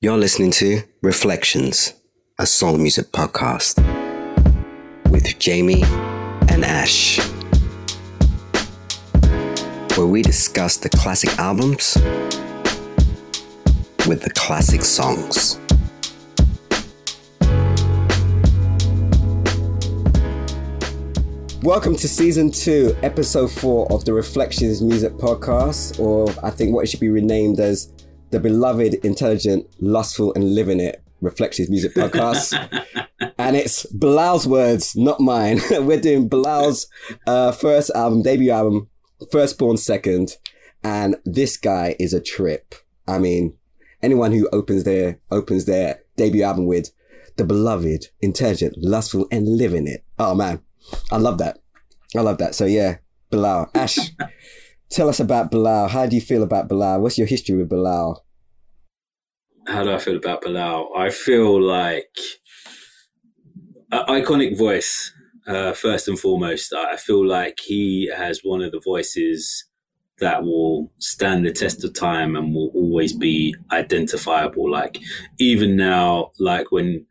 You're listening to Reflections, a soul music podcast with Jamie and Ash, where we discuss the classic albums with the classic songs. Welcome to season two, episode four of the Reflections Music Podcast, or I think what it should be renamed as the beloved, intelligent, lustful, and living it Reflections Music Podcast. and it's Bilal's words, not mine. We're doing Bilal's uh, first album, debut album, Firstborn Second. And this guy is a trip. I mean, anyone who opens their opens their debut album with the beloved, intelligent, lustful, and living it. Oh man, I love that. I love that. So yeah, Bilal. Ash, tell us about Bilal. How do you feel about Bilal? What's your history with Bilal? How do I feel about Bilal? I feel like an iconic voice, uh, first and foremost. I feel like he has one of the voices that will stand the test of time and will always be identifiable. Like even now, like when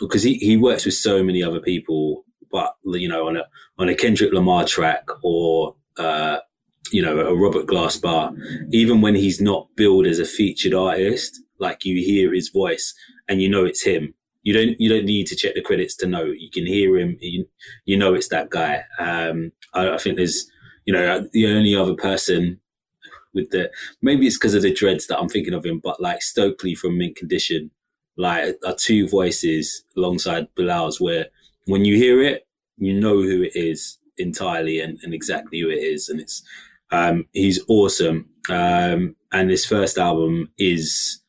because he, he works with so many other people, but you know, on a on a Kendrick Lamar track or uh, you know, a Robert Glasper, even when he's not billed as a featured artist, like you hear his voice and you know it's him. You don't you don't need to check the credits to know. You can hear him. You, you know it's that guy. Um, I, I think there's you know the only other person with the maybe it's because of the dreads that I'm thinking of him, but like Stokely from Mint Condition, like are two voices alongside Bilal's where when you hear it, you know who it is entirely and, and exactly who it is, and it's um, he's awesome. Um, and this first album is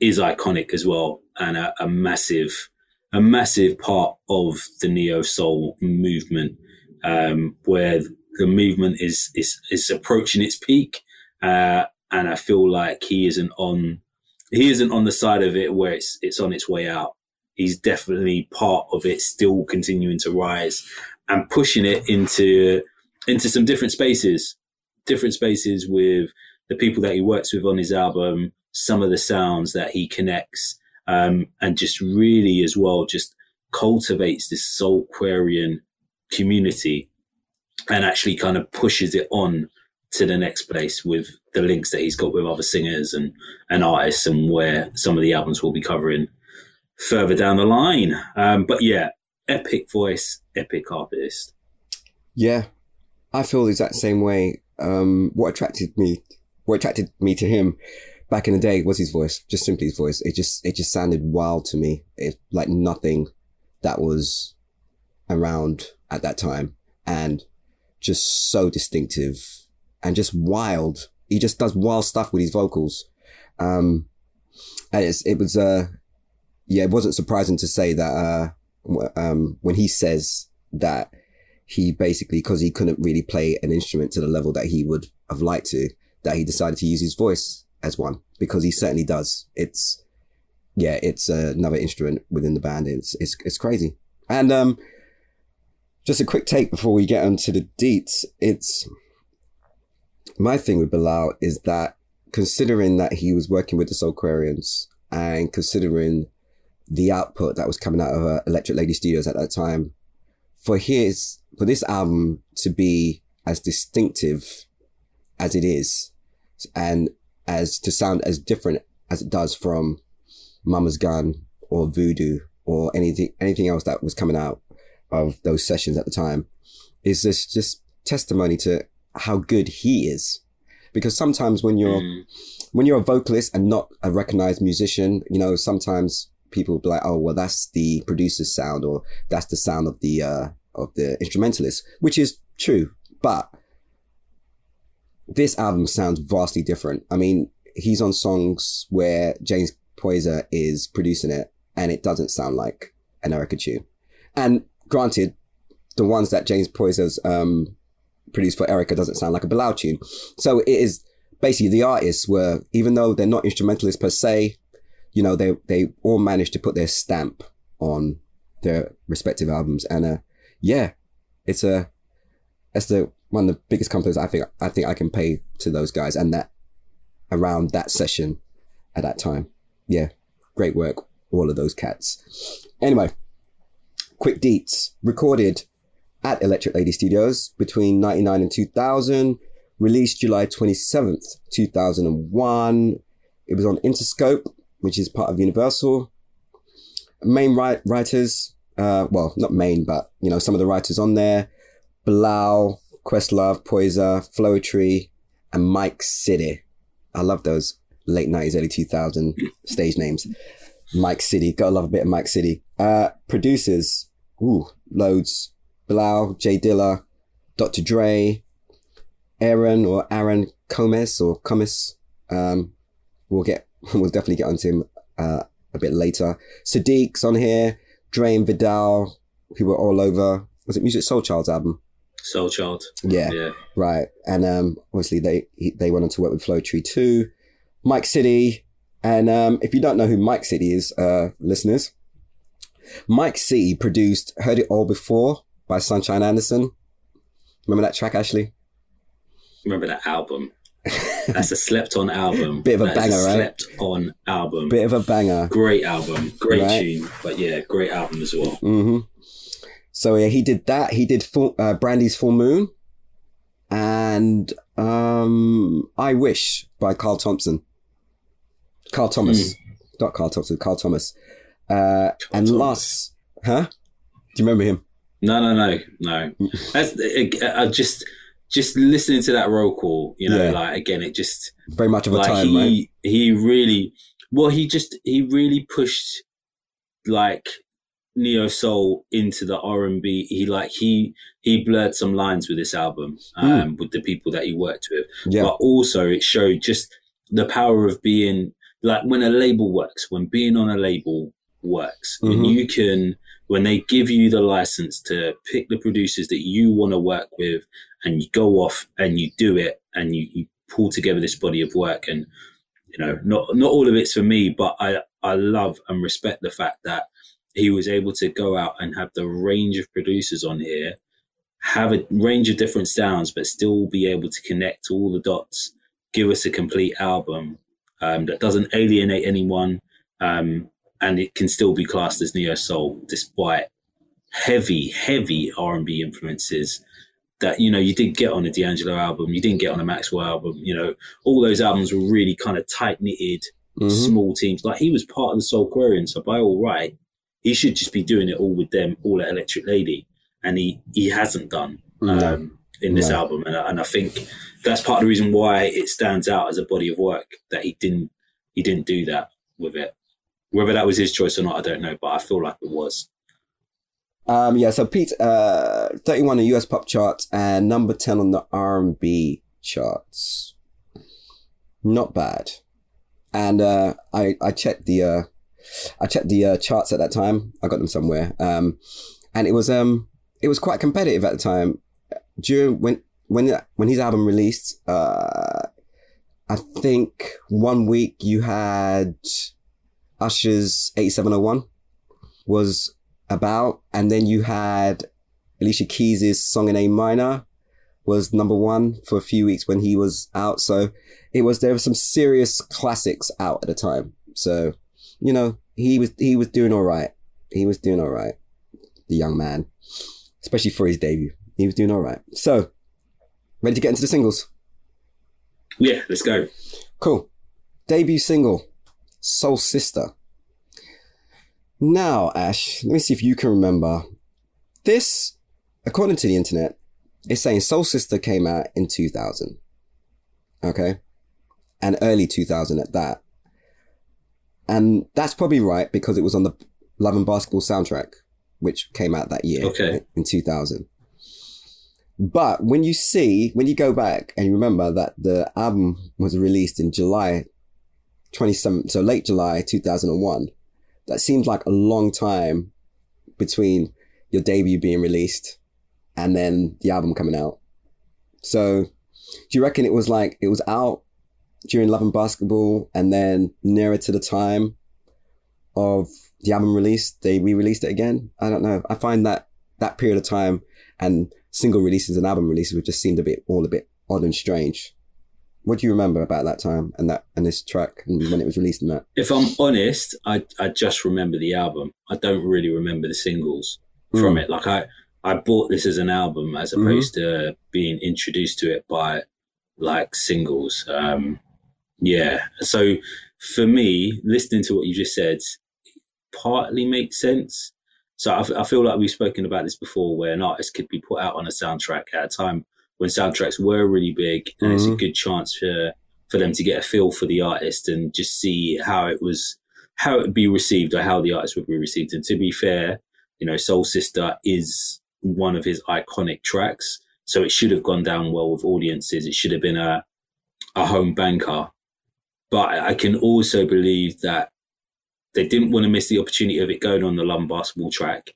is iconic as well, and a, a massive a massive part of the neo soul movement, um, where the movement is is is approaching its peak, uh, and I feel like he isn't on he isn't on the side of it where it's it's on its way out. He's definitely part of it, still continuing to rise and pushing it into into some different spaces, different spaces with the people that he works with on his album, some of the sounds that he connects, um, and just really as well just cultivates this soulquarian community and actually kind of pushes it on to the next place with the links that he's got with other singers and, and artists and where some of the albums will be covering further down the line. Um, but yeah, epic voice, epic artist. Yeah, I feel the exact same way. Um, what attracted me, what attracted me to him back in the day was his voice, just simply his voice. It just, it just sounded wild to me. It like nothing that was around at that time and just so distinctive and just wild. He just does wild stuff with his vocals. Um, and it was, uh, yeah, it wasn't surprising to say that, uh, um, when he says that he basically, cause he couldn't really play an instrument to the level that he would have liked to, that he decided to use his voice as one because he certainly does. It's, yeah, it's uh, another instrument within the band. It's, it's, it's crazy. And, um, just a quick take before we get onto the deets. It's my thing with Bilal is that considering that he was working with the Soulquarians and considering the output that was coming out of uh, Electric Lady Studios at that time, for his for this album to be as distinctive as it is, and as to sound as different as it does from Mama's Gun or Voodoo or anything anything else that was coming out of those sessions at the time, is this just testimony to how good he is. Because sometimes when you're mm. when you're a vocalist and not a recognized musician, you know, sometimes people will be like, oh, well, that's the producer's sound or that's the sound of the, uh, of the instrumentalist, which is true. But this album sounds vastly different. I mean, he's on songs where James Poyser is producing it and it doesn't sound like an Erykah tune. And granted, the ones that James Poyser's, um, produced for Erykah doesn't sound like a Bilal tune. So it is basically the artists were, even though they're not instrumentalists per se, you know, they, they all managed to put their stamp on their respective albums. And, uh, yeah, it's a, it's the, one of the biggest compliments I think, I think I can pay to those guys and that around that session at that time. Yeah. great work, all of those cats. Anyway, quick deets recorded at Electric Lady Studios between 99 and 2000, released July 27th, 2001. It was on Interscope, which is part of Universal. Main write- writers, uh, well, not main, but you know, some of the writers on there, Bilal, Questlove, Poyser, Flowetry, and Mike City. I love those late 90s, early 2000 stage names. Mike City. Gotta love a bit of Mike City. Uh, producers. Ooh, loads. Bilal, Jay Dilla, Dr. Dre, Aaron or Aaron Comes or Comis. Um, we'll get, we'll definitely get onto him, uh, a bit later. Saadiq's on here. Dre and Vidal, who were all over. Was it Musiq Soulchild's album? Soul Child. Yeah. Yeah. Right. And um, obviously they they went on to work with Flowetry too. Mike City. And um, if you don't know who Mike City is, uh, listeners, Mike City produced Heard It All Before by Sunshine Anderson. Remember that track, Ashley? Remember that album? That's a slept on album. Bit of a That banger, right? Slept on album. Bit of a banger. Great album. Great Right. tune. But yeah, great album as well. hmm So yeah, he did that. He did full, uh, Brandy's Full Moon and um, I Wish by Carl Thompson. Carl Thomas. Not Carl Thompson, Carl Thomas. Uh, and Thomas. last, huh? Do you remember him? No, no, no, no. That's I just just listening to that roll call. You know, Yeah. like again, it just Very much of a like time, he right? he really well he just he really pushed like neo soul into the r&b he like he he blurred some lines with this album um with the people that he worked with. Yeah. but also it showed just the power of being like when a label works when being on a label works when Mhm. you can when they give you the license to pick the producers that you want to work with and you go off and you do it and you, you pull together this body of work and you know not not all of it's for me but i i love and respect the fact that he was able to go out and have the range of producers on here have a range of different sounds but still be able to connect all the dots give us a complete album um, that doesn't alienate anyone um, and it can still be classed as neo soul despite heavy heavy r&b influences that you know you didn't get on a D'Angelo album, you didn't get on a Maxwell album. You know, all those albums were really kind of tight knitted, Mhm. small teams. Like he was part of the Soulquarian, so by all right, he should just be doing it all with them, all at Electric Lady, and he he hasn't done No. um, in this No. album, and I, and I think that's part of the reason why it stands out as a body of work that he didn't he didn't do that with it. Whether that was his choice or not, I don't know, but I feel like it was. Um, yeah, so Pete, uh, 31 on the US pop charts and number 10 on the R&B charts. Not bad. And, uh, I, I checked the, uh, I checked the, uh, charts at that time. I got them somewhere. Um, and it was, um, it was quite competitive at the time. During, when, when, when his album released, uh, I think one week you had Usher's 8701 was about, and then you had Alicia Keys' song in A minor was number one for a few weeks when he was out. So it was there were some serious classics out at the time. So you know he was he was doing all right. He was doing all right. The young man, especially for his debut, he was doing all right. So ready to get into the singles. Yeah, let's go. Cool. Debut single, Soul Sister. Now, Ash, let me see if you can remember. This, according to the internet, is saying Soul Sister came out in 2000. Okay? And early 2000 at that. And that's probably right because it was on the Love and Basketball soundtrack, which came out that year. Okay. right, In 2000. But when you see, when you go back and you remember that the album was released in July 27th, so late July 2001, that seems like a long time between your debut being released and then the album coming out. So do you reckon it was like, it was out during Love and Basketball and then nearer to the time of the album release, they re-released it again? I don't know. I find that that period of time and single releases and album releases would just seemed a bit all a bit odd and strange. What do you remember about that time and that and this track and when it was released and that? If I'm honest, I I just remember the album. I don't really remember the singles from Mm. it. Like I I bought this as an album as Mhm. opposed to being introduced to it by like singles. Um, yeah. So for me, listening to what you just said, partly makes sense. So I, f- I feel like we've spoken about this before, where an artist could be put out on a soundtrack at a time when soundtracks were really big, and it's a Mhm. good chance for for them to get a feel for the artist and just see how it was, how it would be received, or how the artist would be received. And to be fair, you know, Soul Sister is one of his iconic tracks, so it should have gone down well with audiences. It should have been a a home banker. But I can also believe that they didn't want to miss the opportunity of it going on the Love and Basketball track,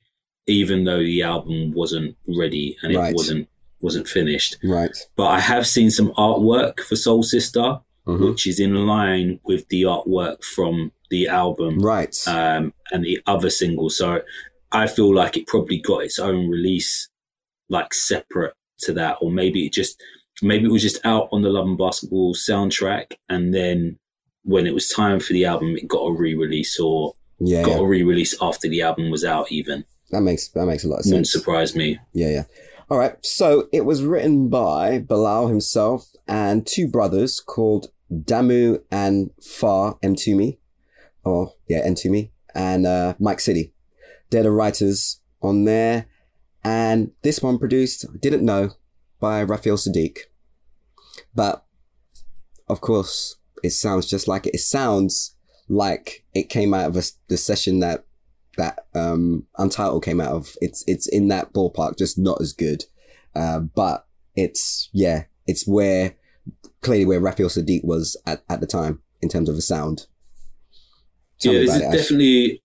even though the album wasn't ready and Right. it wasn't wasn't finished. Right. But I have seen some artwork for Soul Sister, Mhm. which is in line with the artwork from the album Right. um, and the other single. So I feel like it probably got its own release, like separate to that, or maybe it just maybe it was just out on the Love and Basketball soundtrack, and then when it was time for the album, it got a re-release or yeah, got yeah. a re-release after the album was out. Even that makes that makes a lot of sense. wouldn't surprise me. Yeah, yeah. All right. So it was written by Bilal himself and two brothers called Damu and Far Mtume, or yeah, Mtume, and uh, Mike City. They're the writers on there, and this one produced, I didn't know, by Raphael Saadiq. But of course, it sounds just like it. It sounds like it came out of a, the session that that um Untitled came out of. It's it's in that ballpark, just not as good. Uh, but it's yeah, it's where clearly where Raphael Saadiq was at, at the time in terms of the sound. Tell yeah, there's it, definitely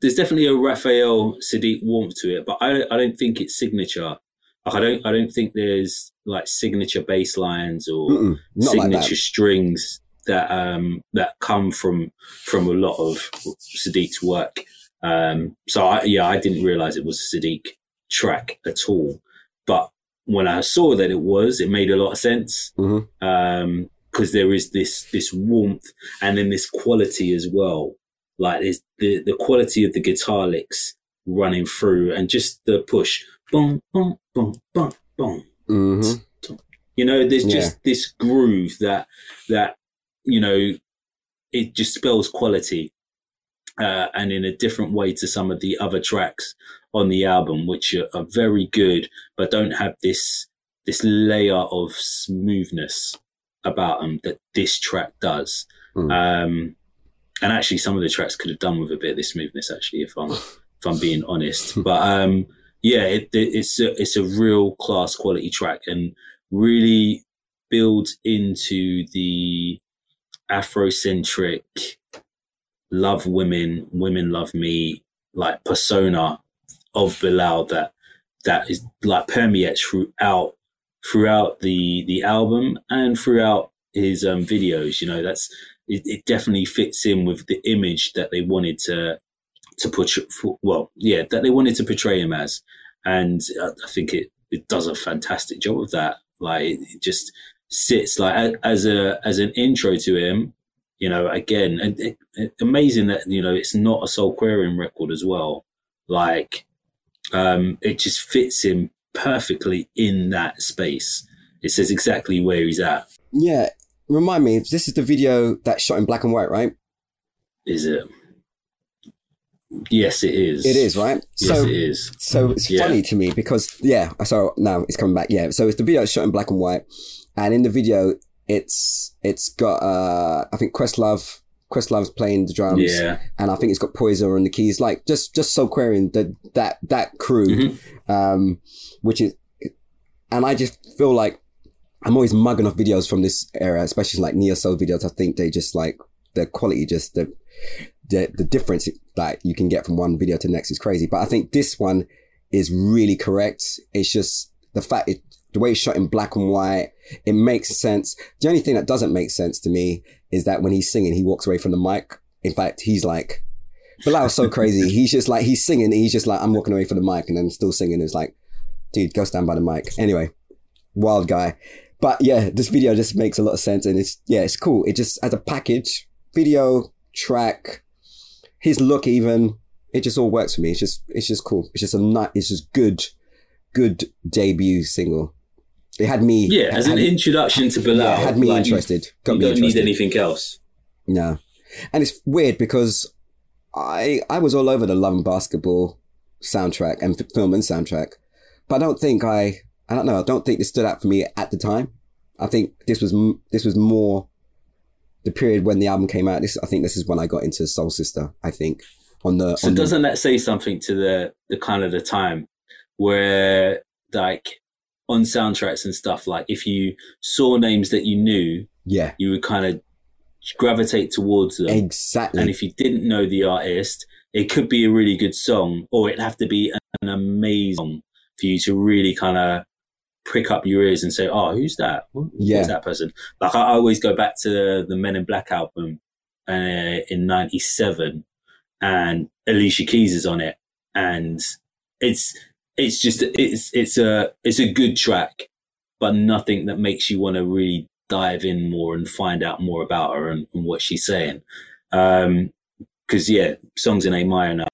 there's definitely a Raphael Saadiq warmth to it, but I I don't think it's signature. Like I don't I don't think there's like signature bass lines or Mm-mm, not like signature strings that um that come from from a lot of Saadiq's work. Um, so I, yeah, I didn't realize it was a Sadiq track at all. But when I saw that it was, it made a lot of sense. Mhm. Um, because there is this this warmth and then this quality as well. Like there's the the quality of the guitar licks running through and just the push, boom, boom, boom, boom, boom. Mhm. You know, there's Yeah. just this groove that that you know it just spells quality, uh, and in a different way to some of the other tracks on the album, which are, are very good, but don't have this this layer of smoothness about them that this track does. Mm. Um, and actually, some of the tracks could have done with a bit of this smoothness. Actually, if I'm if I'm being honest, but um, yeah, it, it, it's a, it's a real class quality track and really builds into the Afrocentric love women, women love me like persona of Bilal that that is like permeates throughout throughout the the album and throughout his um, videos. You know, that's it, it definitely fits in with the image that they wanted to to put well, yeah, that they wanted to portray him as, and I, I think it it does a fantastic job of that. Like it, it just sits like as a as an intro to him. You know, again, and it, it- amazing that you know it's not a Soulquarian record as well. Like, um, it just fits him perfectly in that space. It says exactly where he's at. Yeah. Remind me, this is the video that's shot in black and white, right? Is it? Yes, it is. It is, right? Yes, so it is. So it's Yeah. funny to me because yeah, so now it's coming back. Yeah, so it's the video shot in black and white, and in the video it's it's got uh I think Questlove Questlove's playing the drums, Yeah. and I think it's got Poyser on the keys, like just just Soulquarian the that that crew, Mhm. um, which is, and I just feel like I'm always mugging off videos from this era, especially like neo soul videos. I think they just like the quality, just the the the difference that you can get from one video to the next is crazy. But I think this one is really correct. It's just the fact it, the way it's shot in black and white, it makes sense. The only thing that doesn't make sense to me is that when he's singing, he walks away from the mic. In fact, he's like, Bilal's so crazy. He's just like, he's singing, he's just like, I'm walking away from the mic and then still singing. It's like, dude, go stand by the mic. Anyway, wild guy. but yeah, this video just makes a lot of sense, and it's yeah, it's cool. It just as a package, video, track, his look, even it just all works for me. It's just it's just cool. It's just a nice. It's just good, good debut single. It had me. Yeah, as had, an introduction to Bilal, yeah, had me like, you- interested. Got You, me don't interested. need anything else. No. And it's weird because I I was all over the Love and Basketball soundtrack and f- film and soundtrack, but I don't think I I don't know I don't think this stood out for me at the time. I think this was m- this was more the period when the album came out. This I think this is when I got into Soul Sister. I think on the So on doesn't that say something to the the kind of the time where like on soundtracks and stuff like if you saw names that you knew, yeah you would kind of gravitate towards them. exactly And if you didn't know the artist, it could be a really good song, or it'd have to be an amazing song for you to really kind of prick up your ears and say, "Oh, who's that? Who- Yeah. Who's that person?" Like I always go back to the Men in Black album uh, in '97, and Alicia Keys is on it, and it's it's just it's it's a it's a good track, but nothing that makes you want to really dive in more and find out more about her and, and what she's saying. Um, because yeah, songs in A minor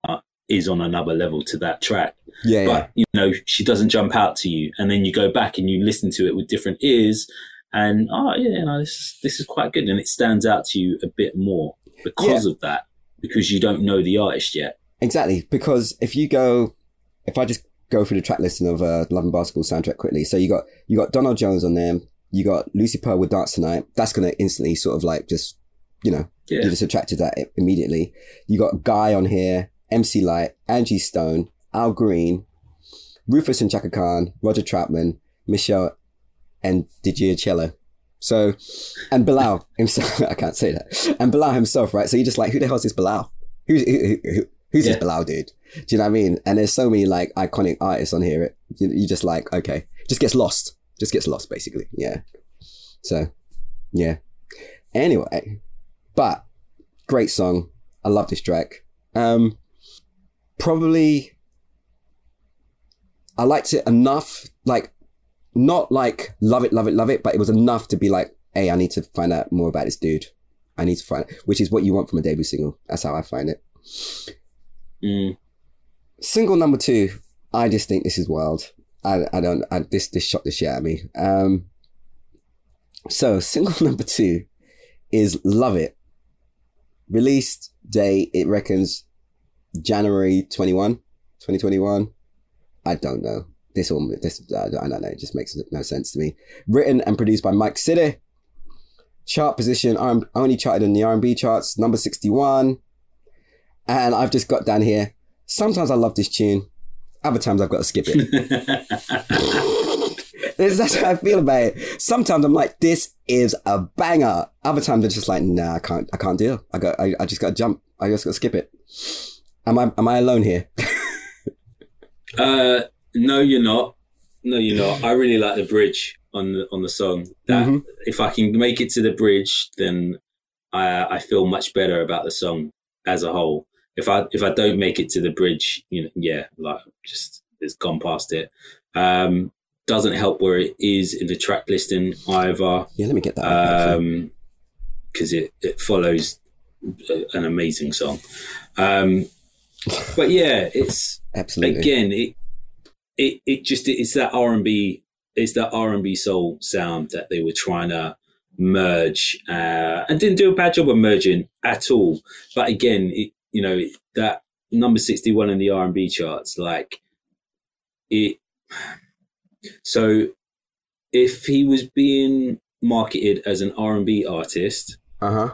is on another level to that track. yeah yeah But you know, she doesn't jump out to you, and then you go back and you listen to it with different ears, and oh yeah, you know, this is, this is quite good, and it stands out to you a bit more because of that, because you don't know the artist yet. Exactly, because if you go, if I just go through the track listing of uh, Love and Basketball soundtrack quickly, so you got you got Donell Jones on there, you got Lucy Pearl with Dance Tonight. That's gonna instantly sort of like just, you know, Yeah, you're just attracted to that immediately. You got Guy on here, MC Lyte, Angie Stone, Al Green, Rufus and Chaka Khan, Roger Troutman, Michelle, and Didier Cello. So, and Bilal himself, I can't say that. And Bilal himself, right? So you're just like, who the hell's this Bilal? Who's, who, who, who's Yeah. this Bilal dude? Do you know what I mean? And there's so many like iconic artists on here. It, you, you just like, okay, just gets lost. Just gets lost, basically. Yeah. So, yeah. Anyway, but great song. I love this track. Um, probably I liked it enough, like not like love it, love it, love it, but it was enough to be like, hey, I need to find out more about this dude. I need to find, it, which is what you want from a debut single. That's how I find it. Mm. Single number two, I just think this is wild. I, I don't, I, this, this shot the shit out of me. Um, so single number two is Love It. Released day, it reckons January 21, 2021. I don't know. This all, this, I don't know. It just makes no sense to me. Written and produced by Mike City. Chart position, R- only charted in the R&B charts, number 61. And I've just got down here. Sometimes I love this tune. Other times I've got to skip it. That's how I feel about it. Sometimes I'm like, this is a banger. Other times I'm just like, nah, I can't, I can't deal. I got, I, I just got to jump. I just got to skip it. Am I, am I alone here? Uh, no, you're not. No, you're not. I really like the bridge on the on the song. That Mhm. if I can make it to the bridge, then I I feel much better about the song as a whole. If I if I don't make it to the bridge, you know, yeah, like just it's gone past it. Um, doesn't help where it is in the track listing either, Yeah, let me get that. actually. because it it follows an amazing song. Um, but yeah, it's Absolutely. again it it it just it's that R and B it's that R and B soul sound that they were trying to merge uh, and didn't do a bad job of merging at all. But again, it you know that number sixty one in the R and B charts, like it. So, if he was being marketed as an R and B artist, Uh huh.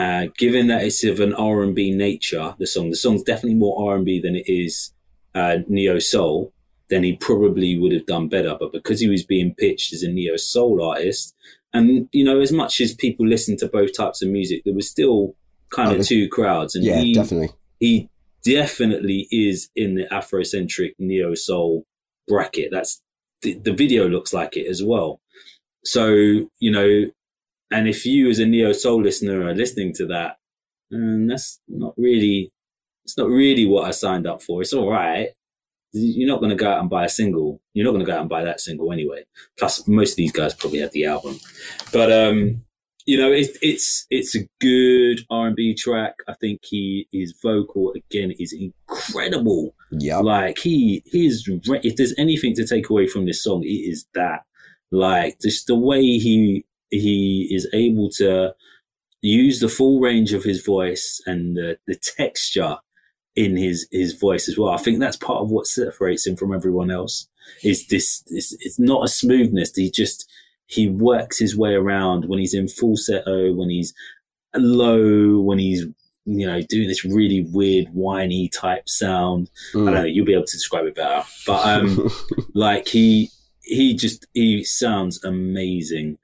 uh, given that it's of an R and B nature, the song, the song's definitely more R and B than it is uh, neo soul. Then he probably would have done better. But because he was being pitched as a neo soul artist, and you know, as much as people listen to both types of music, there was still kind of two crowds, and Yeah, he definitely. he definitely is in the Afrocentric neo soul bracket. That's the, the video looks like it as well. So you know, and if you as a neo soul listener are listening to that, um, that's not really it's not really what I signed up for. It's all right, you're not going to go out and buy a single. You're not going to go out and buy that single anyway. Plus, most of these guys probably have the album. But um, you know, it's it's it's a good R and B track. I think he his vocal again is incredible. Yeah, like he he's if there's anything to take away from this song, it is that. Like just the way he he is able to use the full range of his voice and the, the texture in his his voice as well. I think that's part of what separates him from everyone else. Is this, this it's not a smoothness. He just he works his way around when he's in falsetto, when he's low, when he's you know doing this really weird whiny type sound. Mm. I don't know. You'll be able to describe it better, but um, like he he just he sounds amazing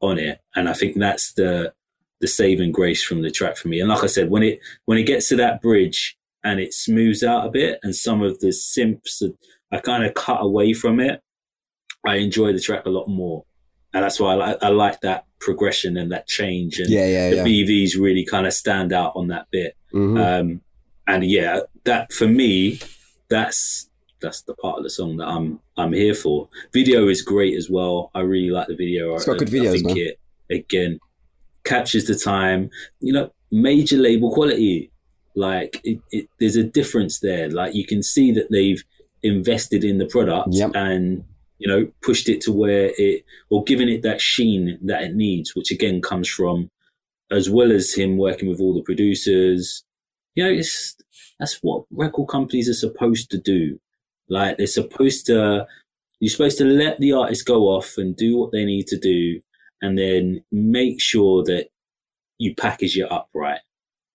on it, and I think that's the the saving grace from the track for me. And like I said, when it when it gets to that bridge and it smooths out a bit, and some of the simps I kind of cut away from it, I enjoy the track a lot more and that's why I like, I like that progression and that change. And yeah, yeah, the yeah. BVs really kind of stand out on that bit. Mm-hmm. Um, and yeah, that for me, that's that's the part of the song that I'm I'm here for. Video is great as well. I really like the video. It's got good videos, I think man. It again captures the time. You know, major label quality. Like it, it, there's a difference there. Like you can see that they've invested in the product yep. and you know, pushed it to where it, or given it that sheen that it needs, which again comes from, as well as him working with all the producers. You know, it's, that's what record companies are supposed to do. Like they're supposed to, you're supposed to let the artist go off and do what they need to do and then make sure that you package it up right.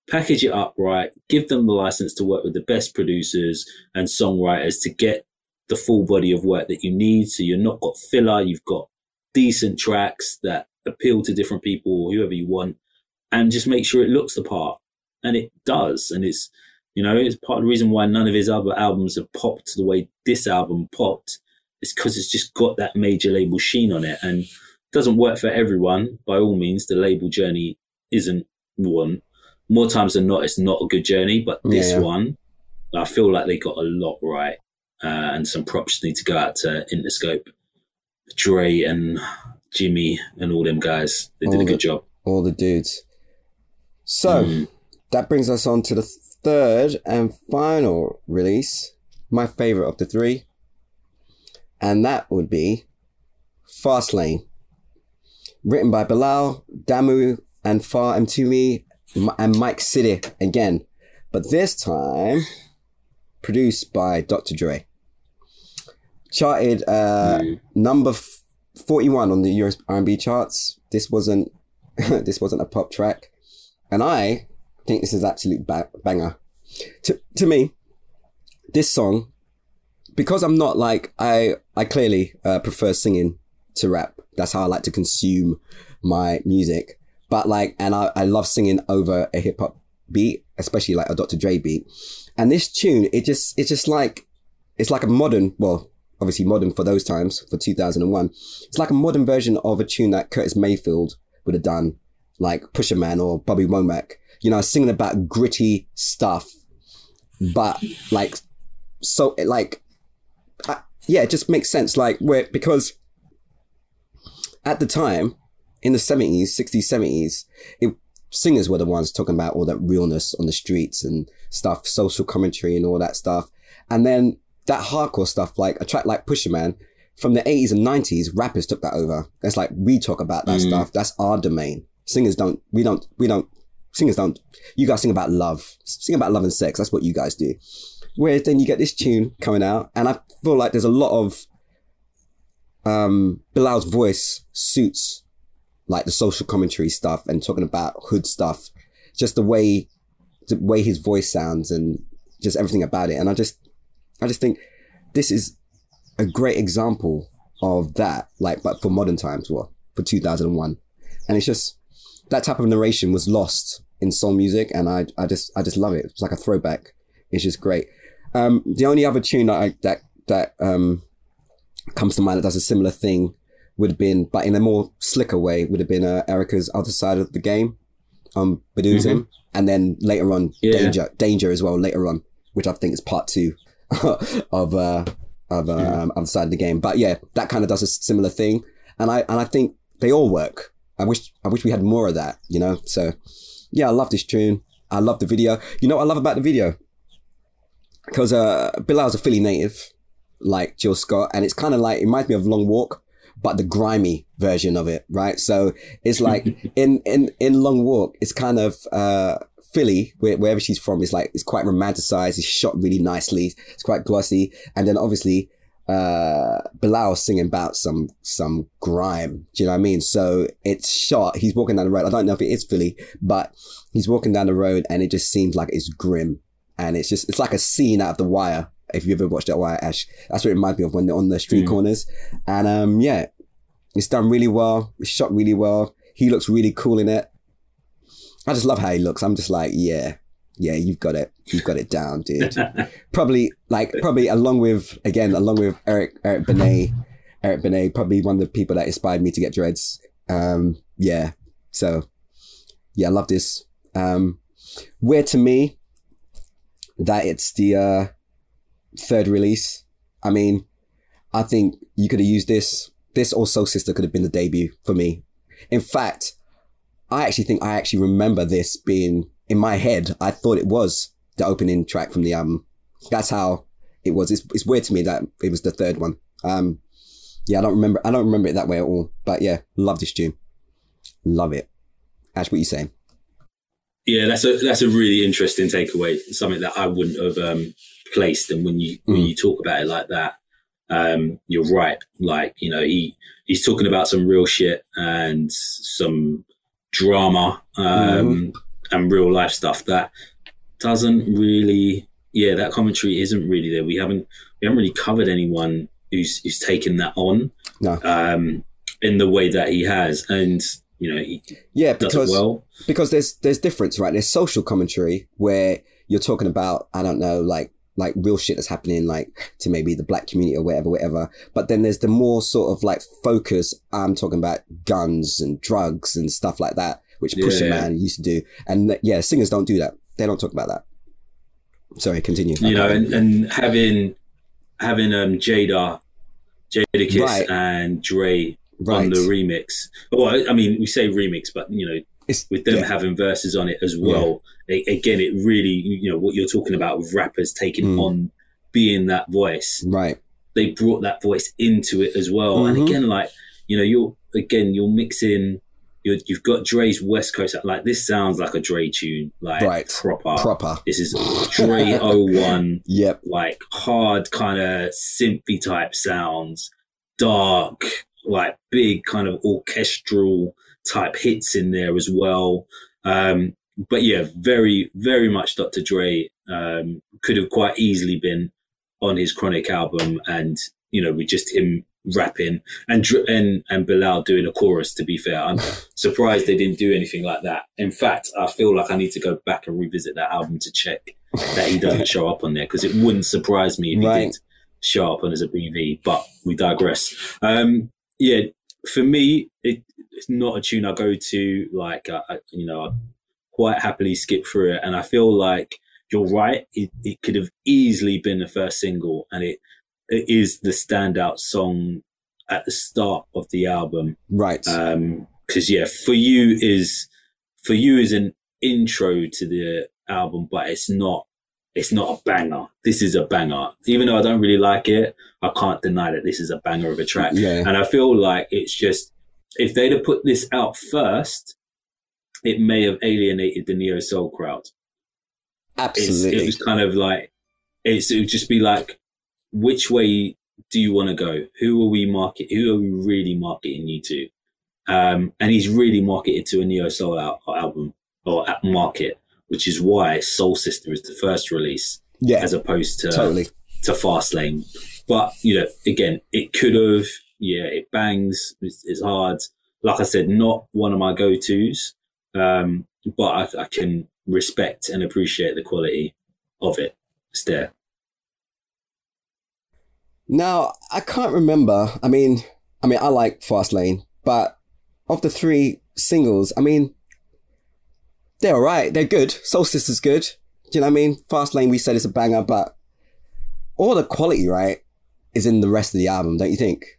Package it up right, give them the license to work with the best producers and songwriters to get the full body of work that you need. So you're not got filler, you've got decent tracks that appeal to different people, whoever you want, and just make sure it looks the part. And it does. And it's, you know, it's part of the reason why none of his other albums have popped the way this album popped. Is because it's just got that major label sheen on it. And it doesn't work for everyone. By all means, the label journey isn't one. More times than not, it's not a good journey. But this yeah. one, I feel like they got a lot right uh, and some props need to go out to Interscope, Dre and Jimmy and all them guys. They did all a good the, job. All the dudes. So mm. that brings us on to the third and final release, my favorite of the three, and that would be Fast Lane, written by Bilal, Damu, and Far Mtume, and Mike City again, but this time produced by Dr. Dre. Charted uh, mm. number f- 41 on the US R&B charts. This wasn't this wasn't a pop track. And I think this is absolute ba- banger. To to me, this song because I'm not like I I clearly uh, prefer singing to rap. That's how I like to consume my music. But like, and I, I love singing over a hip hop beat, especially like a Dr. Dre beat. And this tune, it just, it's just like, it's like a modern, well, obviously modern for those times, for 2001. It's like a modern version of a tune that Curtis Mayfield would have done, like Pusherman or Bobby Womack. You know, singing about gritty stuff, but like, so, like, uh, yeah, it just makes sense. Like, where, because at the time, in the 70s, 60s, 70s, it, singers were the ones talking about all that realness on the streets and stuff, social commentary and all that stuff. And then that hardcore stuff, like a track like Pusherman, from the 80s and 90s, rappers took that over. It's like we talk about that mm. stuff. That's our domain. Singers don't, we don't, we don't, singers don't, you guys sing about love, sing about love and sex. That's what you guys do. Whereas then you get this tune coming out, and I feel like there's a lot of, um, Bilal's voice suits like the social commentary stuff and talking about hood stuff, just the way, the way his voice sounds and just everything about it. And I just, I just think this is a great example of that, like, but for modern times, well, for 2001. And it's just, that type of narration was lost in soul music. And I, I just, I just love it. It's like a throwback. It's just great. Um, the only other tune that I, that, that, um, comes to mind that does a similar thing would have been, but in a more slicker way, would have been uh, Erykah's other side of the game, um, Baduizm, mm-hmm. and then later on, yeah. Danger, Danger as well later on, which I think is part two of uh of um other side of the game. But yeah, that kind of does a similar thing, and I and I think they all work. I wish I wish we had more of that, you know. So yeah, I love this tune. I love the video. You know what I love about the video? Because uh, Bilal's a Philly native, like Jill Scott, and it's kind of like it reminds me of Long Walk, but the grimy version of it, right? So it's like in in in Long Walk, it's kind of uh, Philly, where, wherever she's from, is like it's quite romanticized. It's shot really nicely. It's quite glossy, and then obviously uh Bilal singing about some some grime. Do you know what I mean? So it's shot. He's walking down the road. I don't know if it is Philly, but he's walking down the road, and it just seems like it's grim, and it's just it's like a scene out of The Wire. If you ever watched that Wire, Ash, that's what it reminds me of when they're on the street Mm. corners. And um, yeah, it's done really well. It's shot really well. He looks really cool in it. I just love how he looks. I'm just like, yeah, yeah, you've got it. You've got it down, dude. probably like probably along with again along with Eric Eric Benet, Eric Benet, probably one of the people that inspired me to get dreads. Um, yeah. So yeah, I love this. Um, where to me that it's the uh, third release. I mean, I think you could have used this. This or Soul Sister could have been the debut for me. In fact, I actually think I actually remember this being in my head. I thought it was the opening track from the album. That's how it was. It's, it's weird to me that it was the third one. Um, yeah, I don't remember. I don't remember it that way at all. But yeah, love this tune. Love it. Ash, what you saying? Yeah, that's a that's a really interesting takeaway. Something that I wouldn't have um, placed. And when you when Mm. you talk about it like that, um, you're right. Like you know, he he's talking about some real shit and some drama um, and real life stuff that doesn't really. Yeah, that commentary isn't really there. We haven't we haven't really covered anyone who's who's taken that on No. um, in the way that he has, and you know Yeah, because well. because there's there's difference, right? There's social commentary where you're talking about I don't know, like like real shit that's happening, like to maybe the black community or whatever, whatever. But then there's the more sort of like focus. I'm talking about guns and drugs and stuff like that, which Pusha Yeah. Man used to do. And yeah, singers don't do that. They don't talk about that. Sorry, continue. you know, and, and having having um Jada, Jadakiss Right. and Dre right. on the remix. Well, I mean, we say remix, but you know, It's, with them yeah. having verses on it as well. a- again, it really, you know, what you're talking about with rappers taking Mm. on being that voice. right. They brought that voice into it as well. Mhm. And again, like you know, you're again, you're mixing. You're, you've got Dre's West Coast. Like this sounds like a Dre tune, like Right. proper. Proper. This is Dre 01 Yep. like hard kind of synthy type sounds, dark, like big kind of orchestral type hits in there as well. Um, but yeah, very, very much Dr. Dre um, could have quite easily been on his Chronic album, and you know, with just him rapping and and and Bilal doing a chorus. To be fair, I'm surprised they didn't do anything like that. In fact, I feel like I need to go back and revisit that album to check that he doesn't show up on there because it wouldn't surprise me if he did show up on as a BV. But we digress. Um, yeah, for me, it's not a tune I go to. Like, I, I, you know, I quite happily skip through it, and I feel like you're right. It, it could have easily been the first single, and it it is the standout song at the start of the album Right. Um, because yeah, for you is for you is an intro to the album, but it's not it's not a banger. This is a banger, even though I don't really like it. I can't deny that this is a banger of a track, yeah. and I feel like it's just if they'd have put this out first, it may have alienated the neo soul crowd. It's, Absolutely. it was kind of like it's it would just be like which way do you want to go? Who are we market? Who are we really marketing you to? Um, and he's really marketed to a neo soul al- album or at market, which is why Soul Sister is the first release yeah. as opposed to totally. to Fastlane. But you know, again, it could have. Yeah, it bangs. It's, it's hard. Like I said, not one of my go tos, um, but I, I can respect and appreciate the quality of it. It's there. Now I can't remember. I mean, I mean, I like Fastlane, but of the three singles, I mean, they're alright. They're good. Soul Sister's good. Do you know what I mean? Fastlane, we said it's a banger, but all the quality, right, is in the rest of the album, don't you think?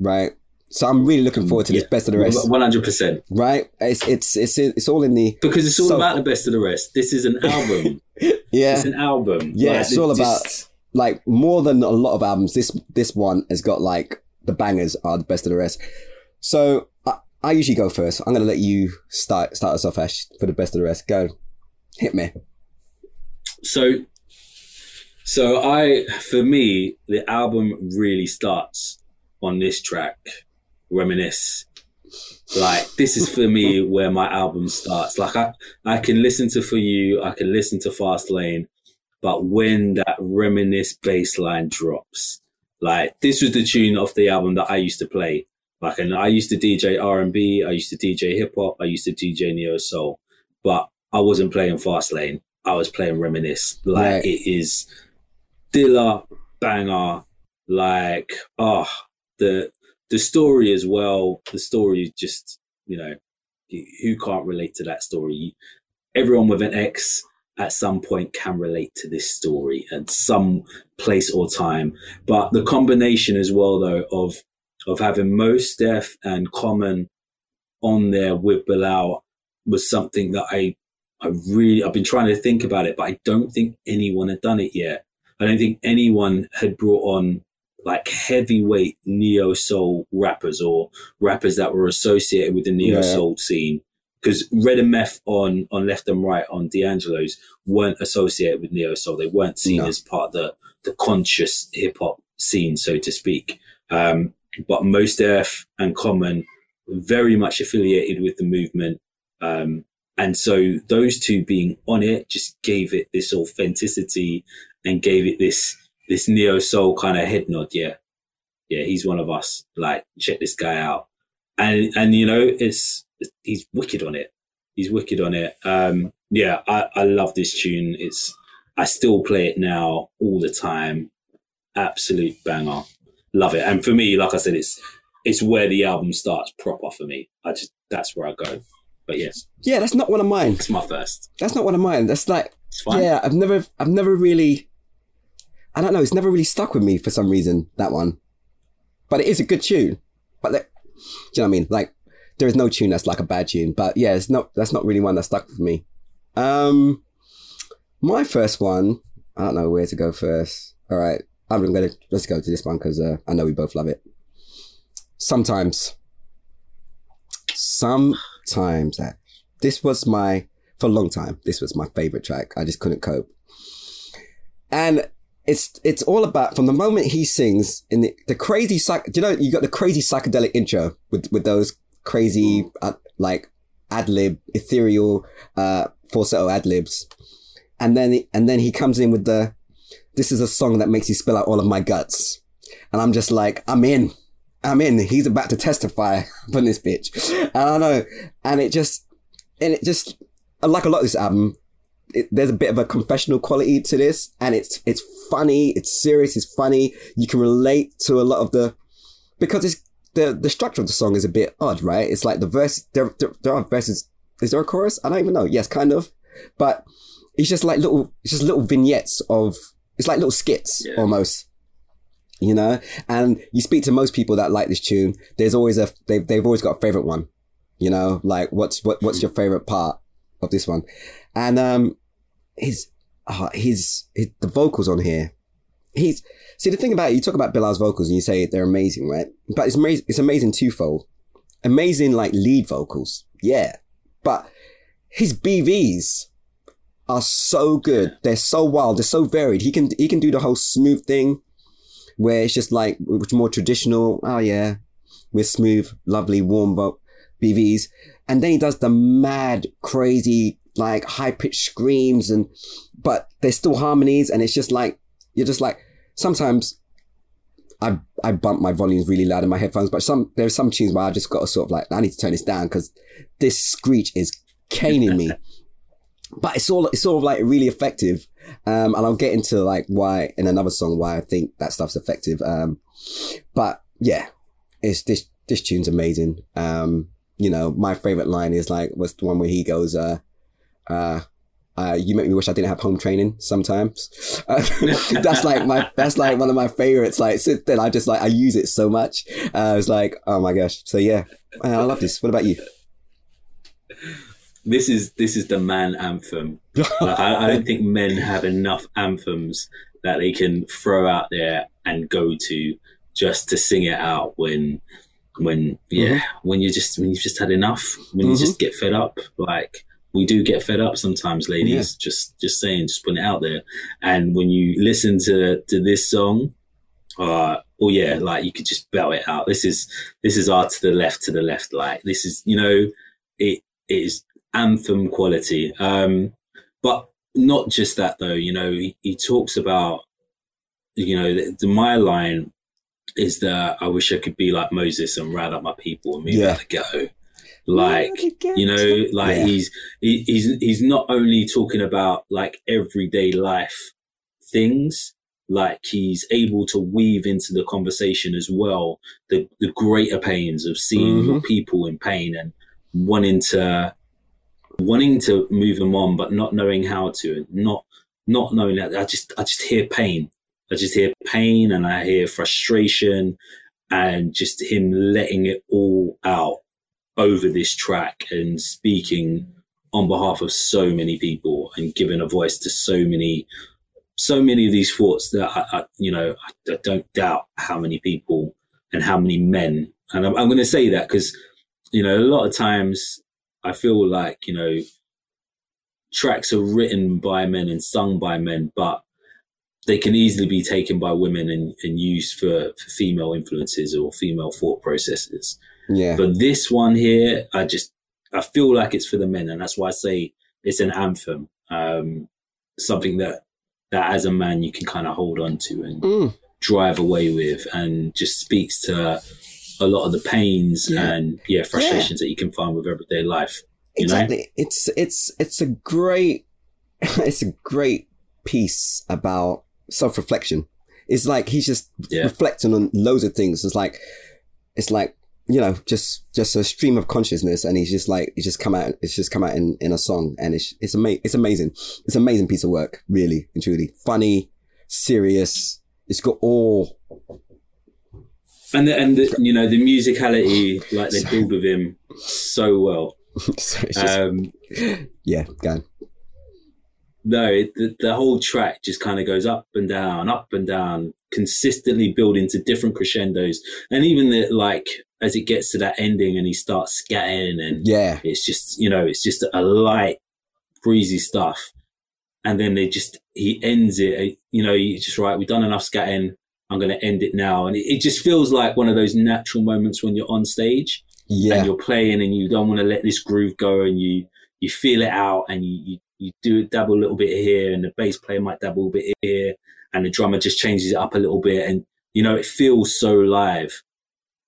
Right. So I'm really looking forward to this Yeah. best of the rest. One hundred percent. Right. It's it's it's it's all in the Because it's all So- about the best of the rest. This is an album. yeah. It's an album. Yeah, Like, it's all just- about like more than a lot of albums. This this one has got like the bangers are the best of the rest. So I, I usually go first. I'm gonna let you start start us off, Ash, for the best of the rest. Go, hit me. So, so I, for me, the album really starts on this track, Reminisce. Like this is for me where my album starts. Like I, I can listen to For You, I can listen to Fast Lane, but when that Reminisce bass line drops, like this was the tune of the album that I used to play. Like, and I used to DJ R and B, I used to DJ hip hop, I used to DJ neo soul, but I wasn't playing Fast Lane. I was playing Reminisce. Like Right. it is Dilla banger. Like oh the the story as well. The story is just you know who can't relate to that story. Everyone with an ex at some point can relate to this story at some place or time. But the combination as well though of of having Mos Def and Common on there with Bilal was something that I I really I've been trying to think about it, but I don't think anyone had done it yet. I don't think anyone had brought on like heavyweight neo soul rappers or rappers that were associated with the neo soul scene. Because Red and Meth on on Left and Right on D'Angelo's weren't associated with neo soul. They weren't seen No. as part of the the conscious hip hop scene, so to speak. Um, but Mos Def and Common very much affiliated with the movement. Um, and so those two being on it just gave it this authenticity and gave it this this neo soul kind of head nod. Yeah, yeah, he's one of us. Like, check this guy out. And and you know, it's he's wicked on it. He's wicked on it. Um, yeah, I I love this tune. It's I still play it now all the time. Absolute banger. Love it. And for me, like I said, it's it's where the album starts proper for me. I just that's where I go. But yes, Yeah, that's not one of mine. it's my first. That's not one of mine. That's like yeah, I've never I've never really I don't know, it's never really stuck with me for some reason, that one. But it is a good tune. But like, do you know what I mean? Like there is no tune that's like a bad tune. But yeah, it's not that's not really one that stuck with me. Um my first one, I don't know where to go first. All right. I'm gonna let's go to this one because uh, I know we both love it. Sometimes, sometimes that this was my for a long time. This was my favorite track. I just couldn't cope, and it's it's all about from the moment he sings in the, the crazy psych. You know you got the crazy psychedelic intro with with those crazy uh, like ad lib ethereal uh falsetto ad libs, and then and then he comes in with the this is a song that makes you spill out all of my guts. And I'm just like, I'm in. I'm in. He's about to testify on this bitch. And I know. And it just, and it just, like a lot of this album. It, there's a bit of a confessional quality to this, and it's it's funny, it's serious, it's funny. You can relate to a lot of the because it's the the structure of the song is a bit odd, right? It's like the verse there there, there are verses. Is there a chorus? I don't even know. Yes, kind of, but it's just like little it's just little vignettes of it's like little skits Yeah. almost you know and you speak to most people that like this tune there's always a they've, they've always got a favorite one you know like what's what, what's your favorite part of this one and um his uh, his, his the vocals on here he's see the thing about it, you talk about Bilal's vocals and you say they're amazing right but it's amazing it's amazing twofold amazing like lead vocals yeah but his BVs are so good. They're so wild. They're so varied. He can he can do the whole smooth thing, where it's just like which more traditional. Oh yeah, we're smooth, lovely, warm vo- BVs, and then he does the mad, crazy, like high pitched screams, and but there's still harmonies, and it's just like you're just like sometimes. I, I bump my volumes really loud in my headphones, but some there's some tunes where I just got to sort of like I need to turn this down because this screech is caning me but it's all it's sort of like really effective um and i'll get into like why in another song why i think that stuff's effective um but yeah it's this this tune's amazing um you know my favorite line is like what's the one where he goes uh uh Uh, you make me wish I didn't have home training sometimes. Uh, that's like my, that's like one of my favorites. Like since then, I just like, I use it so much. Uh, I was like, oh my gosh. So yeah, I love this. What about you? This is, this is the man anthem. Like, I, I don't think men have enough anthems that they can throw out there and go to just to sing it out when, when, yeah, mm-hmm. when you just, when you've just had enough, when mm-hmm. you just get fed up, like, we do get fed up sometimes, ladies. Yeah. Just just saying, just putting it out there. And when you listen to to this song, uh, oh yeah, like you could just belt it out. This is this is our to the left, to the left. Like this is, you know, it, it is anthem quality. Um, but not just that though. You know, he, he talks about, you know, the, the, my line is that I wish I could be like Moses and round up my people and move yeah. out the ghetto. Like you know, like yeah. he's he, he's he's not only talking about like everyday life things, like he's able to weave into the conversation as well the the greater pains of seeing mm-hmm. people in pain and wanting to wanting to move them on, but not knowing how to, not not knowing that. I just I just hear pain. I just hear pain and I hear frustration and just him letting it all out over this track and speaking on behalf of so many people and giving a voice to so many so many of these thoughts that I, I you know I, I, don't doubt how many people and how many men. And I'm, I'm going to say that because you know a lot of times I feel like you know tracks are written by men and sung by men but they can easily be taken by women and, and used for, for female influences or female thought processes yeah. But this one here, I just I feel like it's for the men, and that's why I say it's an anthem. Um, something that that as a man you can kind of hold on to and mm. drive away with, and just speaks to a lot of the pains yeah. and yeah frustrations yeah. that you can find with everyday life. exactly. Know? It's it's it's a great it's a great piece about self reflection. It's like he's just yeah. reflecting on loads of things. It's like it's like you know, just just a stream of consciousness, and he's just like it's just come out. It's just come out in, in a song, and it's it's amazing. It's amazing. It's an amazing piece of work, really and truly. Funny, serious. It's got all. And the, and the, you know the musicality, like they build with him so well. so just, um, yeah, go on. No, it, the, the whole track just kind of goes up and down, up and down, consistently building to different crescendos, and even the like as it gets to that ending and he starts scatting and yeah, it's just you know it's just a light breezy stuff, and then they just he ends it. Eh, you know, he's just right. We've done enough scatting. I'm going to end it now, and it, it just feels like one of those natural moments when you're on stage yeah. and you're playing and you don't want to let this groove go and you you feel it out and you, you you do dabble a little bit here and the bass player might dabble a bit here and the drummer just changes it up a little bit and you know it feels so live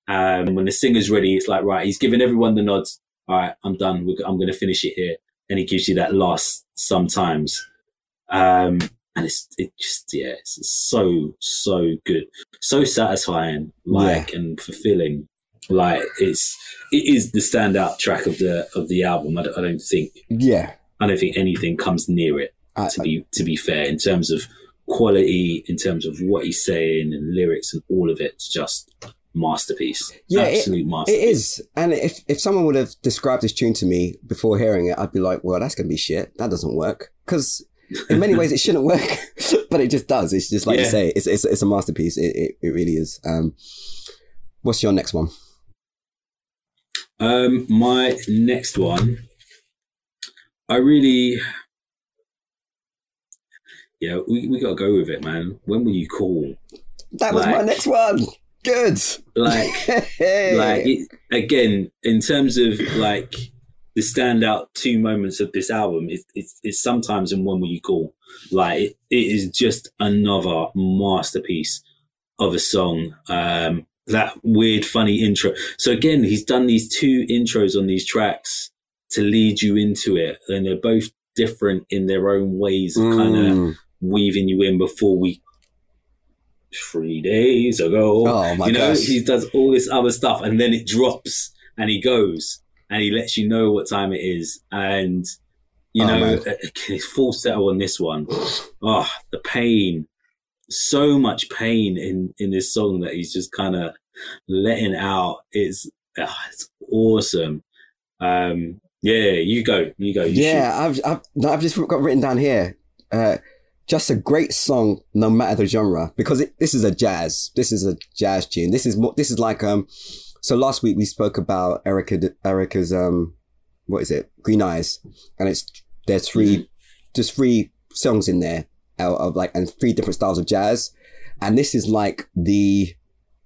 um, when the singer's ready, it's like, right, he's giving everyone the nods. All right, I'm done. I'm going to finish it here. And he gives you that last sometimes. Um, and it's, it just, yeah, it's so, so good. So satisfying, like, yeah. and fulfilling. Like, it's, it is the standout track of the, of the album. I don't, I don't think, yeah, I don't think anything comes near it, I, to be, to be fair, in terms of quality, in terms of what he's saying and lyrics and all of it. It's just, masterpiece. Yeah, absolute it, masterpiece. It is. And if, if someone would have described this tune to me before hearing it, I'd be like, well, that's going to be shit. That doesn't work. Because in many ways it shouldn't work, but it just does. It's just like yeah. you say, it's, it's, it's a masterpiece. It, it, it really is. Um, what's your next one? Um, my next one, I really, yeah, we, we got to go with it, man. When will you call? That was like, my next one. Good. Like, like it, again, in terms of like the standout two moments of this album, it's it's, it's sometimes in when will you call. Like it, it is just another masterpiece of a song. Um, that weird, funny intro. So again, he's done these two intros on these tracks to lead you into it, and they're both different in their own ways of mm. kind of weaving you in before we three days ago. Oh my You know, gosh. he does all this other stuff and then it drops and he goes and he lets you know what time it is. And You Oh, know, uh, his falsetto on this one. Oh, the pain. So much pain in, in this song that he's just kind of letting out. It's, ah, it's awesome. Um, yeah, you go. You go. You yeah, I've, I've, I've just got written down here. Uh, just a great song, no matter the genre, because it, this is a jazz. This is a jazz tune. This is more. This is like um. So last week we spoke about Erykah, Erykah's um, what is it? Green Eyes, and it's there's 3 just three songs in there out of like and three different styles of jazz, and this is like the.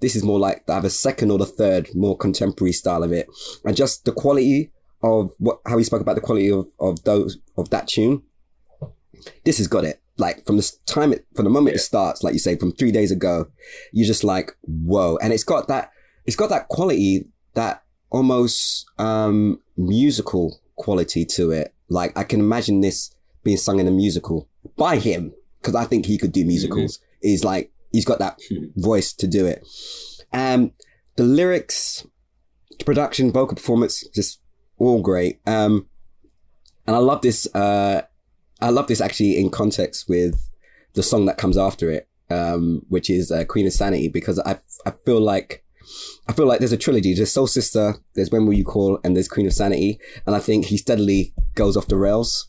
This is more like either second or the third, more contemporary style of it, and just the quality of what how he spoke about the quality of of those of that tune. This has got it. Like from the time it from the moment it starts, like you say, from three days ago, you're just like, whoa. And it's got that it's got that quality, that almost um musical quality to it. Like I can imagine this being sung in a musical by him, because I think he could do musicals. Is like he's got that Mhm. voice to do it. Um the lyrics, production, vocal performance, just all great. Um, and I love this. Uh, I love this actually in context with the song that comes after it, um, which is uh, Queen of Sanity, because I I feel like I feel like there's a trilogy. There's Soul Sister, there's When Will You Call, and there's Queen of Sanity, and I think he steadily goes off the rails.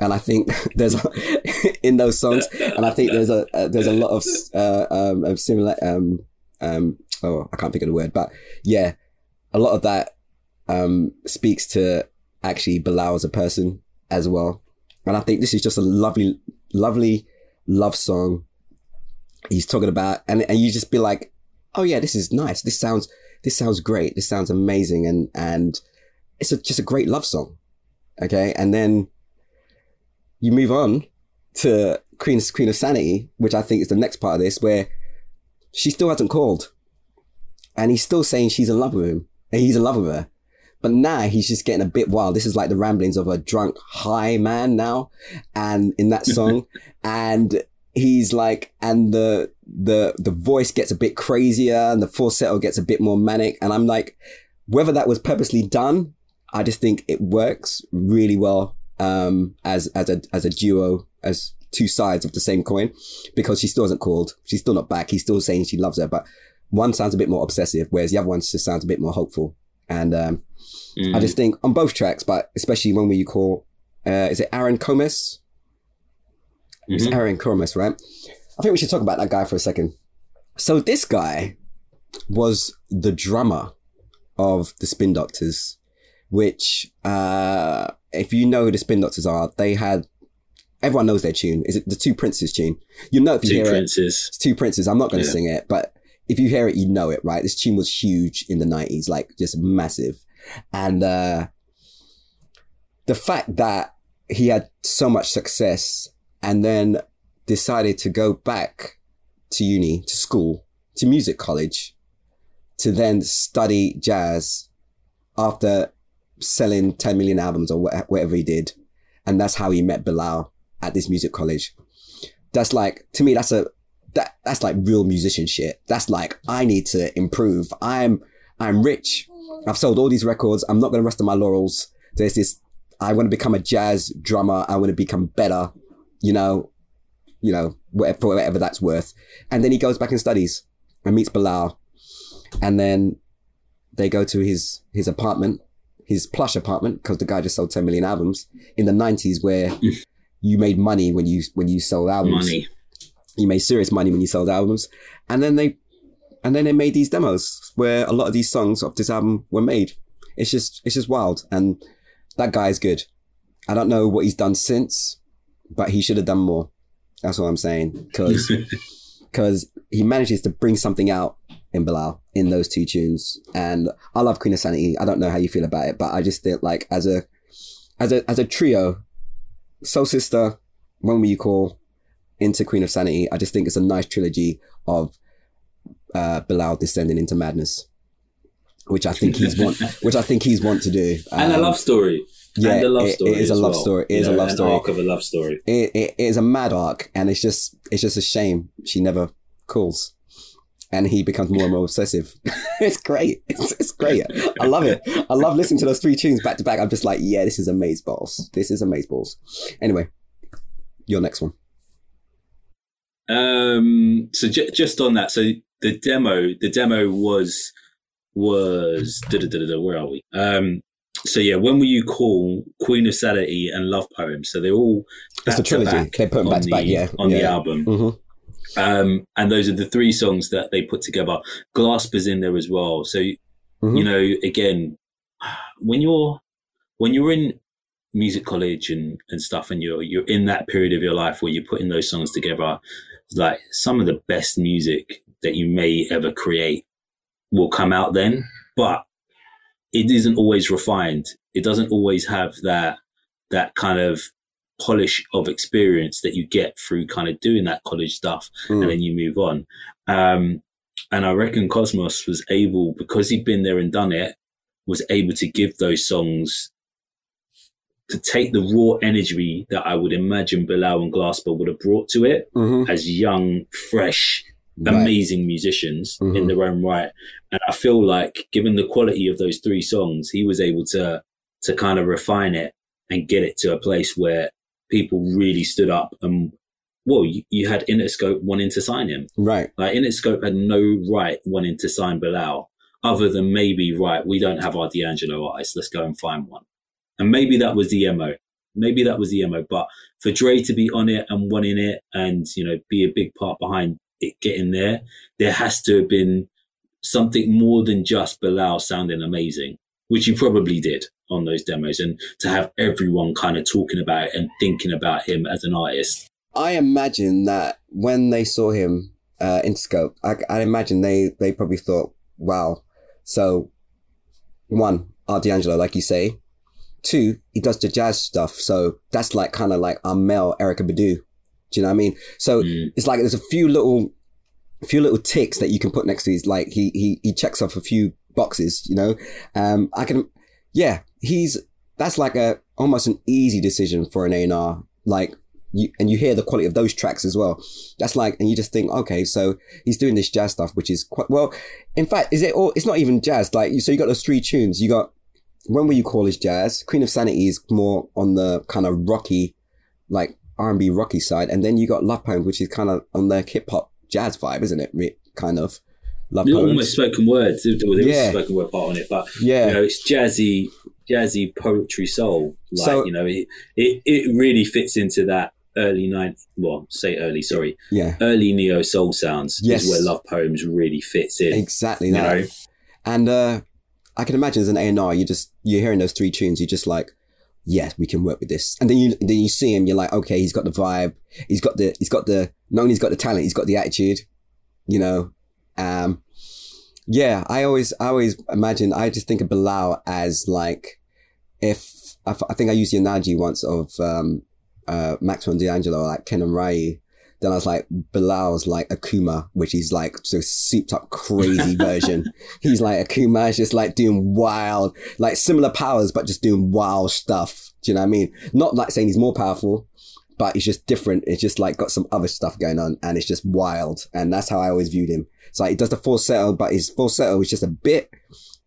And I think there's in those songs, and I think there's a uh, there's a lot of uh, um, of similar um, um, oh I can't think of the word, but yeah, a lot of that um, speaks to actually Bilal as a person as well. And I think this is just a lovely, lovely love song. He's talking about, and, and you just be like, oh yeah, this is nice. This sounds, this sounds great. This sounds amazing. And, and it's a, just a great love song. Okay. And then you move on to Queen, Queen of Sanity, which I think is the next part of this, where she still hasn't called. And he's still saying she's in love with him. And he's in love with her. But now he's just getting a bit wild. This is like the ramblings of a drunk high man now. And in that song, and he's like, and the, the, the voice gets a bit crazier and the falsetto gets a bit more manic. And I'm like, whether that was purposely done, I just think it works really well, um, as, as a, as a duo, as two sides of the same coin because she still hasn't called. She's still not back. He's still saying she loves her, but one sounds a bit more obsessive, whereas the other one just sounds a bit more hopeful. And, um, Mm. I just think on both tracks, but especially when we call, uh, is it Aaron Comess? It's Mhm. Aaron Comess, right? I think we should talk about that guy for a second. So this guy was the drummer of the Spin Doctors, which, uh, if you know who the Spin Doctors are, they had, everyone knows their tune. Is it the Two Princes tune? You know if you Two hear it. princes. It's Two Princes. I'm not going to Yeah. sing it, but if you hear it, you know it, right? This tune was huge in the 90s, like just massive. And uh, the fact that he had so much success and then decided to go back to uni, to school, to music college, to then study jazz after selling 10 million albums or wha- whatever he did. And that's how he met Bilal at this music college. That's like, to me, that's a, that, that's like real musician shit. That's like, I need to improve. I'm, I'm rich. I've sold all these records. I'm not going to rest on my laurels. There's this, I want to become a jazz drummer. I want to become better, you know, you know, whatever, for whatever that's worth. And then he goes back and studies and meets Bilal. And then they go to his, his apartment, his plush apartment, because the guy just sold 10 million albums in the nineties where you made money when you, when you sold albums Money. you made serious money when you sold albums. And then they, and then they made these demos where a lot of these songs of this album were made. It's just, it's just wild. And that guy is good. I don't know what he's done since, but he should have done more. That's what I'm saying. Cause, cause he manages to bring something out in Bilal in those two tunes. And I love Queen of Sanity. I don't know how you feel about it, but I just think like as a, as a, as a trio, Soul Sister, When Will You Call, into Queen of Sanity. I just think it's a nice trilogy of uh, Bilal descending into madness, which I think he's want, which I think he's want to do. and a Um, love story. yeah, and a love it- story. it is a love well. story. It You is a love story. arc of a love story. It, it is a mad arc, and it's just it's just a shame she never calls. and he becomes more and more obsessive. it's great. It's, it's great. I love it. I love listening to those three tunes back to back. I'm just like, yeah, this is amaze balls. This is amaze balls. Anyway, your next one. Um. So j- just on that, so the demo, the demo was was da, da, da, da, where are we? Um. So yeah, when will you call Queen of Sanity and Love Poems? So they're all it's a trilogy. They put them back to back, yeah, on yeah. the album. Mm-hmm. Um, and those are the three songs that they put together. Glasper's in there as well. So, Mm-hmm. you know, again, when you're, when you're in music college and, and stuff and you're, you're in that period of your life where you're putting those songs together, like some of the best music that you may ever create will come out then, but it isn't always refined. It doesn't always have that, that kind of polish of experience that you get through kind of doing that college stuff Mm. and then you move on. Um, and I reckon Comess was able, because he'd been there and done it, was able to give those songs to take the raw energy that I would imagine Bilal and Glasper would have brought to it Mm-hmm. as young, fresh, Right. amazing musicians in Mhm. their own right. And I feel like given the quality of those three songs, he was able to, to kind of refine it and get it to a place where people really stood up and well, you, you had Interscope wanting to sign him. Right. Like Interscope had no right wanting to sign Bilal other than maybe, right, we don't have our D'Angelo artist. Let's go and find one. And maybe that was the MO. Maybe that was the MO. But for Dre to be on it and wanting it and, you know, be a big part behind it getting there, there has to have been something more than just Bilal sounding amazing, which he probably did on those demos. And to have everyone kind of talking about it and thinking about him as an artist. I imagine that when they saw him uh, Interscope, I, I imagine they they probably thought, "Wow." So, one, Art D'Angelo, like you say. Two, he does the jazz stuff, so that's like kind of like our male Erykah Badu. Do you know what I mean? So Mm. it's like there's a few little, few little ticks that you can put next to his. Like he he he checks off a few boxes. You know, um, I can, yeah, he's that's like a almost an easy decision for an A and R. Like you and you hear the quality of those tracks as well. That's like, and you just think, okay, so he's doing this jazz stuff, which is quite well. In fact, is it all? It's not even jazz. Like, you, so you got those three tunes. You got when will you call is jazz? Queen of Sanity is more on the kind of rocky, like R and B rocky side, and then you got Love Poems, which is kind of on the hip hop jazz vibe, isn't it? Re- Kind of Love Poems. almost spoken words. There was Yeah. a spoken word part on it, but yeah, you know, it's jazzy, jazzy poetry soul. Like, So- you know, it, it, it really fits into that early nine, well, say early, sorry, yeah, early neo soul sounds Yes. is where Love Poems really fits in. exactly You that. know, And uh, I can imagine as an A and R, you just you're hearing those three tunes, you're just like, yeah, we can work with this. And then you then you see him, you're like, okay, he's got the vibe, he's got the he's got the not only he's got the talent, he's got the attitude, you know. Um, yeah, I always I always imagine I just think of Bilal as like if I, think I used the analogy once of um, uh, and D'Angelo, like Ken and Ryu. Then I was like, Bilal's like Akuma, which is like so souped up crazy version. He's like Akuma, is just like doing wild, like similar powers, but just doing wild stuff. Do you know what I mean? Not like saying he's more powerful, but it's just different. It's just like got some other stuff going on and it's just wild. And that's how I always viewed him. It's like he does the falsetto, but his falsetto is just a bit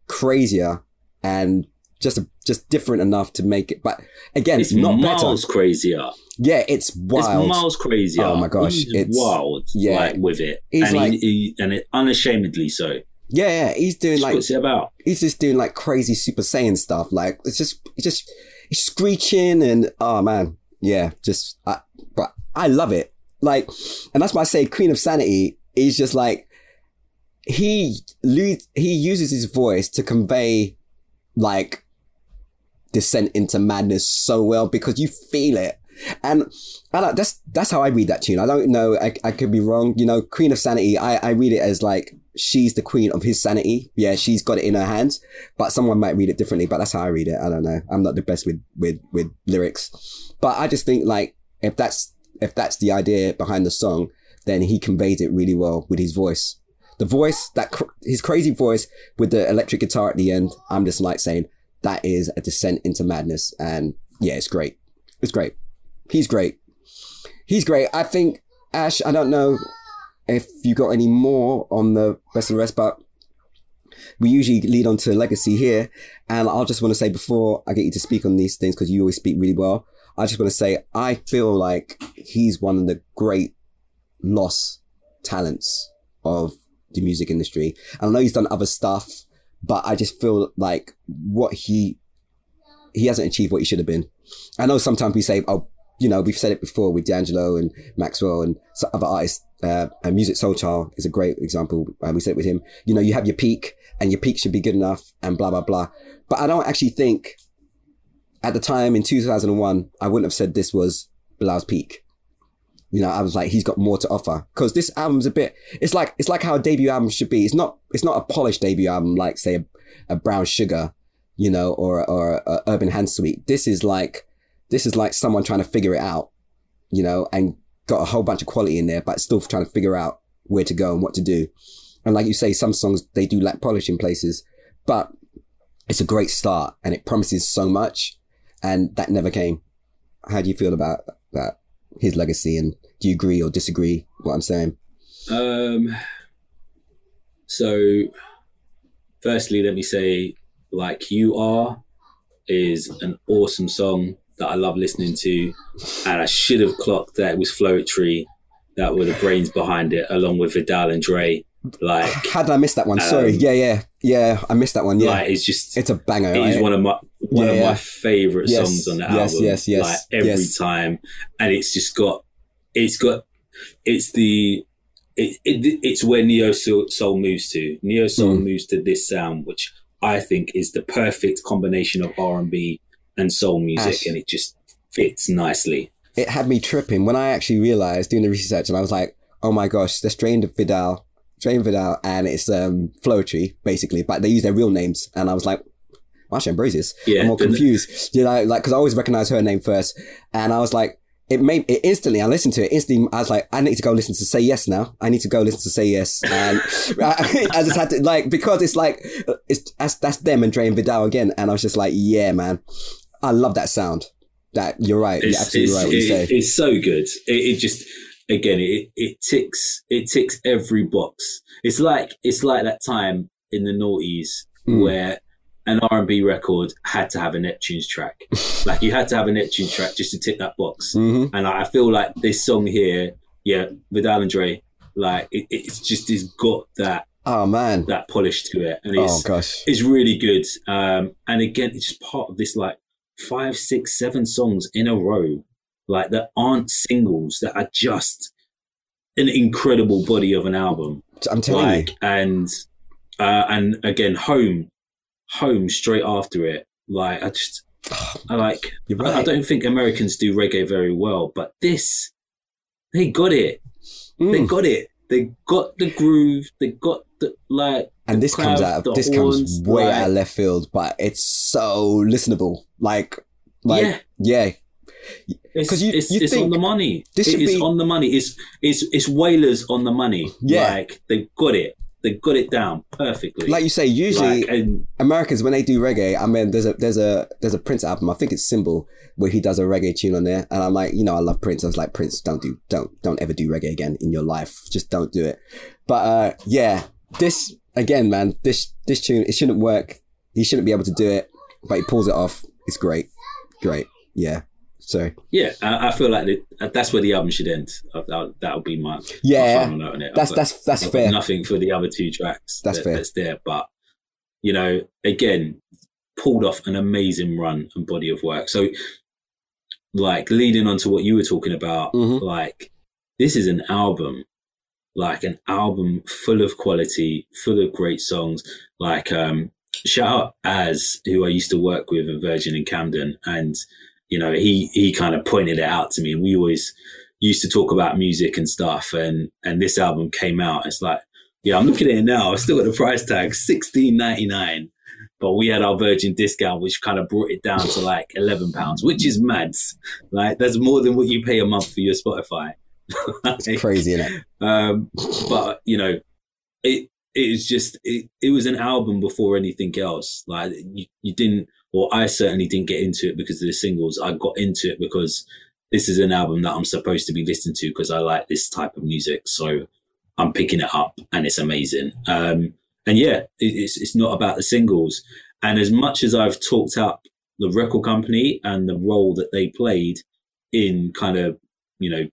crazier and just just different enough to make it. But again, it's not better. miles crazier. Yeah, it's wild. It's miles crazier. Oh my gosh, He's it's- wild. yeah. like with it, He's and like- he, he, and it unashamedly so. yeah, yeah, he's doing like puts it about. he's just doing like crazy Super Saiyan stuff. Like it's just, it's just, he's screeching and oh man, yeah, just, I, but I love it. Like, and that's why I say Queen of Sanity is just like he he uses his voice to convey like descent into madness so well because you feel it. And I like that's that's how I read that tune. I don't know. I, I could be wrong. You know, Queen of Sanity. I, I read it as like she's the queen of his sanity. Yeah, she's got it in her hands. But someone might read it differently. But that's how I read it. I don't know. I'm not the best with with with lyrics. But I just think like if that's if that's the idea behind the song, then he conveys it really well with his voice. The voice that cr- his crazy voice with the electric guitar at the end. I'm just like saying that is a descent into madness. And yeah, it's great. It's great. He's great. He's great. I think Ash. I don't know. if you got any more on the best of the rest, but we usually lead on to legacy here. And I'll just want to say before I get you to speak on these things, because you always speak really well, I just want to say I feel like he's one of the great lost talents of the music industry. And I know he's done other stuff, but I just feel like what he he hasn't achieved what he should have been. I know sometimes we say, oh, you know, we've said it before with D'Angelo and Maxwell and other artists. Uh, and Musiq Soulchild is a great example. Uh, we said it with him. You know, you have your peak, and your peak should be good enough, and blah blah blah. But I don't actually think at the time in 2001, I wouldn't have said this was Bilal's peak. You know, I was like, he's got more to offer because this album's a bit. It's like it's like how a debut album should be. It's not it's not a polished debut album like say a, a Brown Sugar, you know, or or a, Urban Hang Suite. This is like this is like someone trying to figure it out, you know, and got a whole bunch of quality in there, but still trying to figure out where to go and what to do. And like you say, some songs they do lack polish in places, but it's a great start and it promises so much, and that never came. How do you feel about that? His legacy, and do you agree or disagree what I'm saying? Um. So, firstly, let me say, like you are, is an awesome song that I love listening to, and I should have clocked that it was Floetry that were the brains behind it, along with Vidal and Dre. Like, how did I miss that one? Um, Sorry, yeah, yeah, yeah, I missed that one. Yeah, like, it's just it's a banger. It is one of my one Yeah, of yeah. my favorite Yes, songs on the yes, album. Yes, yes, yes, like every yes. time, and it's just got, it's got, it's the. It, it, it's where neo soul, soul moves to. Neo soul Mm. moves to this sound, which I think is the perfect combination of R and B and soul music, Ash. and it just fits nicely. it had me tripping when I actually realized doing the research, and I was like, oh my gosh, they're Dre and Vidal, Dre and Vidal, and it's um Floetry basically, but they use their real names, and I was like. Marsha Ambrosius. Yeah, I'm all the- confused. You know, like, cause I always recognize her name first. And I was like, it made it instantly. I listened to it instantly. I was like, I need to go listen to Say Yes now. I need to go listen to Say Yes. And I just had to like, because it's like, it's, that's, that's them and Dre and Vidal again. And I was just like, yeah, man, I love that sound. That you're right. You're absolutely it's, right. What you it- say. it's so good. It, it just again it, it ticks it ticks every box. It's like it's like that time in the noughties Mm. where an R and B record had to have a Neptune's track. like you had to have a Neptune track just to tick that box. hmm And I feel like this song here, yeah, Vidal and Dre, like it, it's just it's got that Oh man. that polish to it, and Oh it's gosh. is really good. Um, and again, it's just part of this like five, six, seven songs in a row, like that aren't singles that are just an incredible body of an album. I'm telling Like, you. and uh, and again, home, home straight after it. Like, I just, I like. You're I, I don't think Americans do reggae very well, but this, they got it. They Mm. got it. They got the groove. They got the like. And this comes out of this comes way like- out of left field, but it's so listenable. Like, like Yeah. yeah. It's, 'Cause you- it's, you it's on the money. this It is be- on the money. It's it's it's Wailers on the money. Yeah. like they got it. They got it down perfectly. Like you say, usually Like, and Americans when they do reggae, I mean, there's a there's a there's a Prince album. I think it's Symbol where he does a reggae tune on there, and I'm like, you know, I love Prince. I was like, Prince, don't do don't don't ever do reggae again in your life. Just don't do it. But uh, yeah, this again, man, this this tune it shouldn't work. He shouldn't be able to do it, but he pulls it off. It's great, great. Yeah. So yeah, I, I feel like that, that's where the album should end. Uh, That that'll be my, my Yeah. final note on it. that's that's that's I've fair. Nothing for the other two tracks. That's that- fair. That's there, but you know, again, pulled off an amazing run and body of work. So, like leading on to what you were talking about, Mhm. like this is an album, like an album full of quality, full of great songs. Like, um, shout out Az, who I used to work with at Virgin in Camden, and you know, he he kind of pointed it out to me, and we always used to talk about music and stuff, and and this album came out. It's like, yeah, I'm looking at it now. I still got the price tag, sixteen ninety nine. But we had our Virgin discount, which kind of brought it down to like eleven pounds, which is mad. Like that's more than what you pay a month for your Spotify. It's crazy, isn't it? Um, but you know, it it was just it, it was an album before anything else. Like you, you didn't, or I certainly didn't get into it because of the singles. I got into it because this is an album that I'm supposed to be listening to because I like this type of music. So I'm picking it up and it's amazing. Um, and yeah, it, it's it's not about the singles. And as much as I've talked up the record company and the role that they played in kind of you know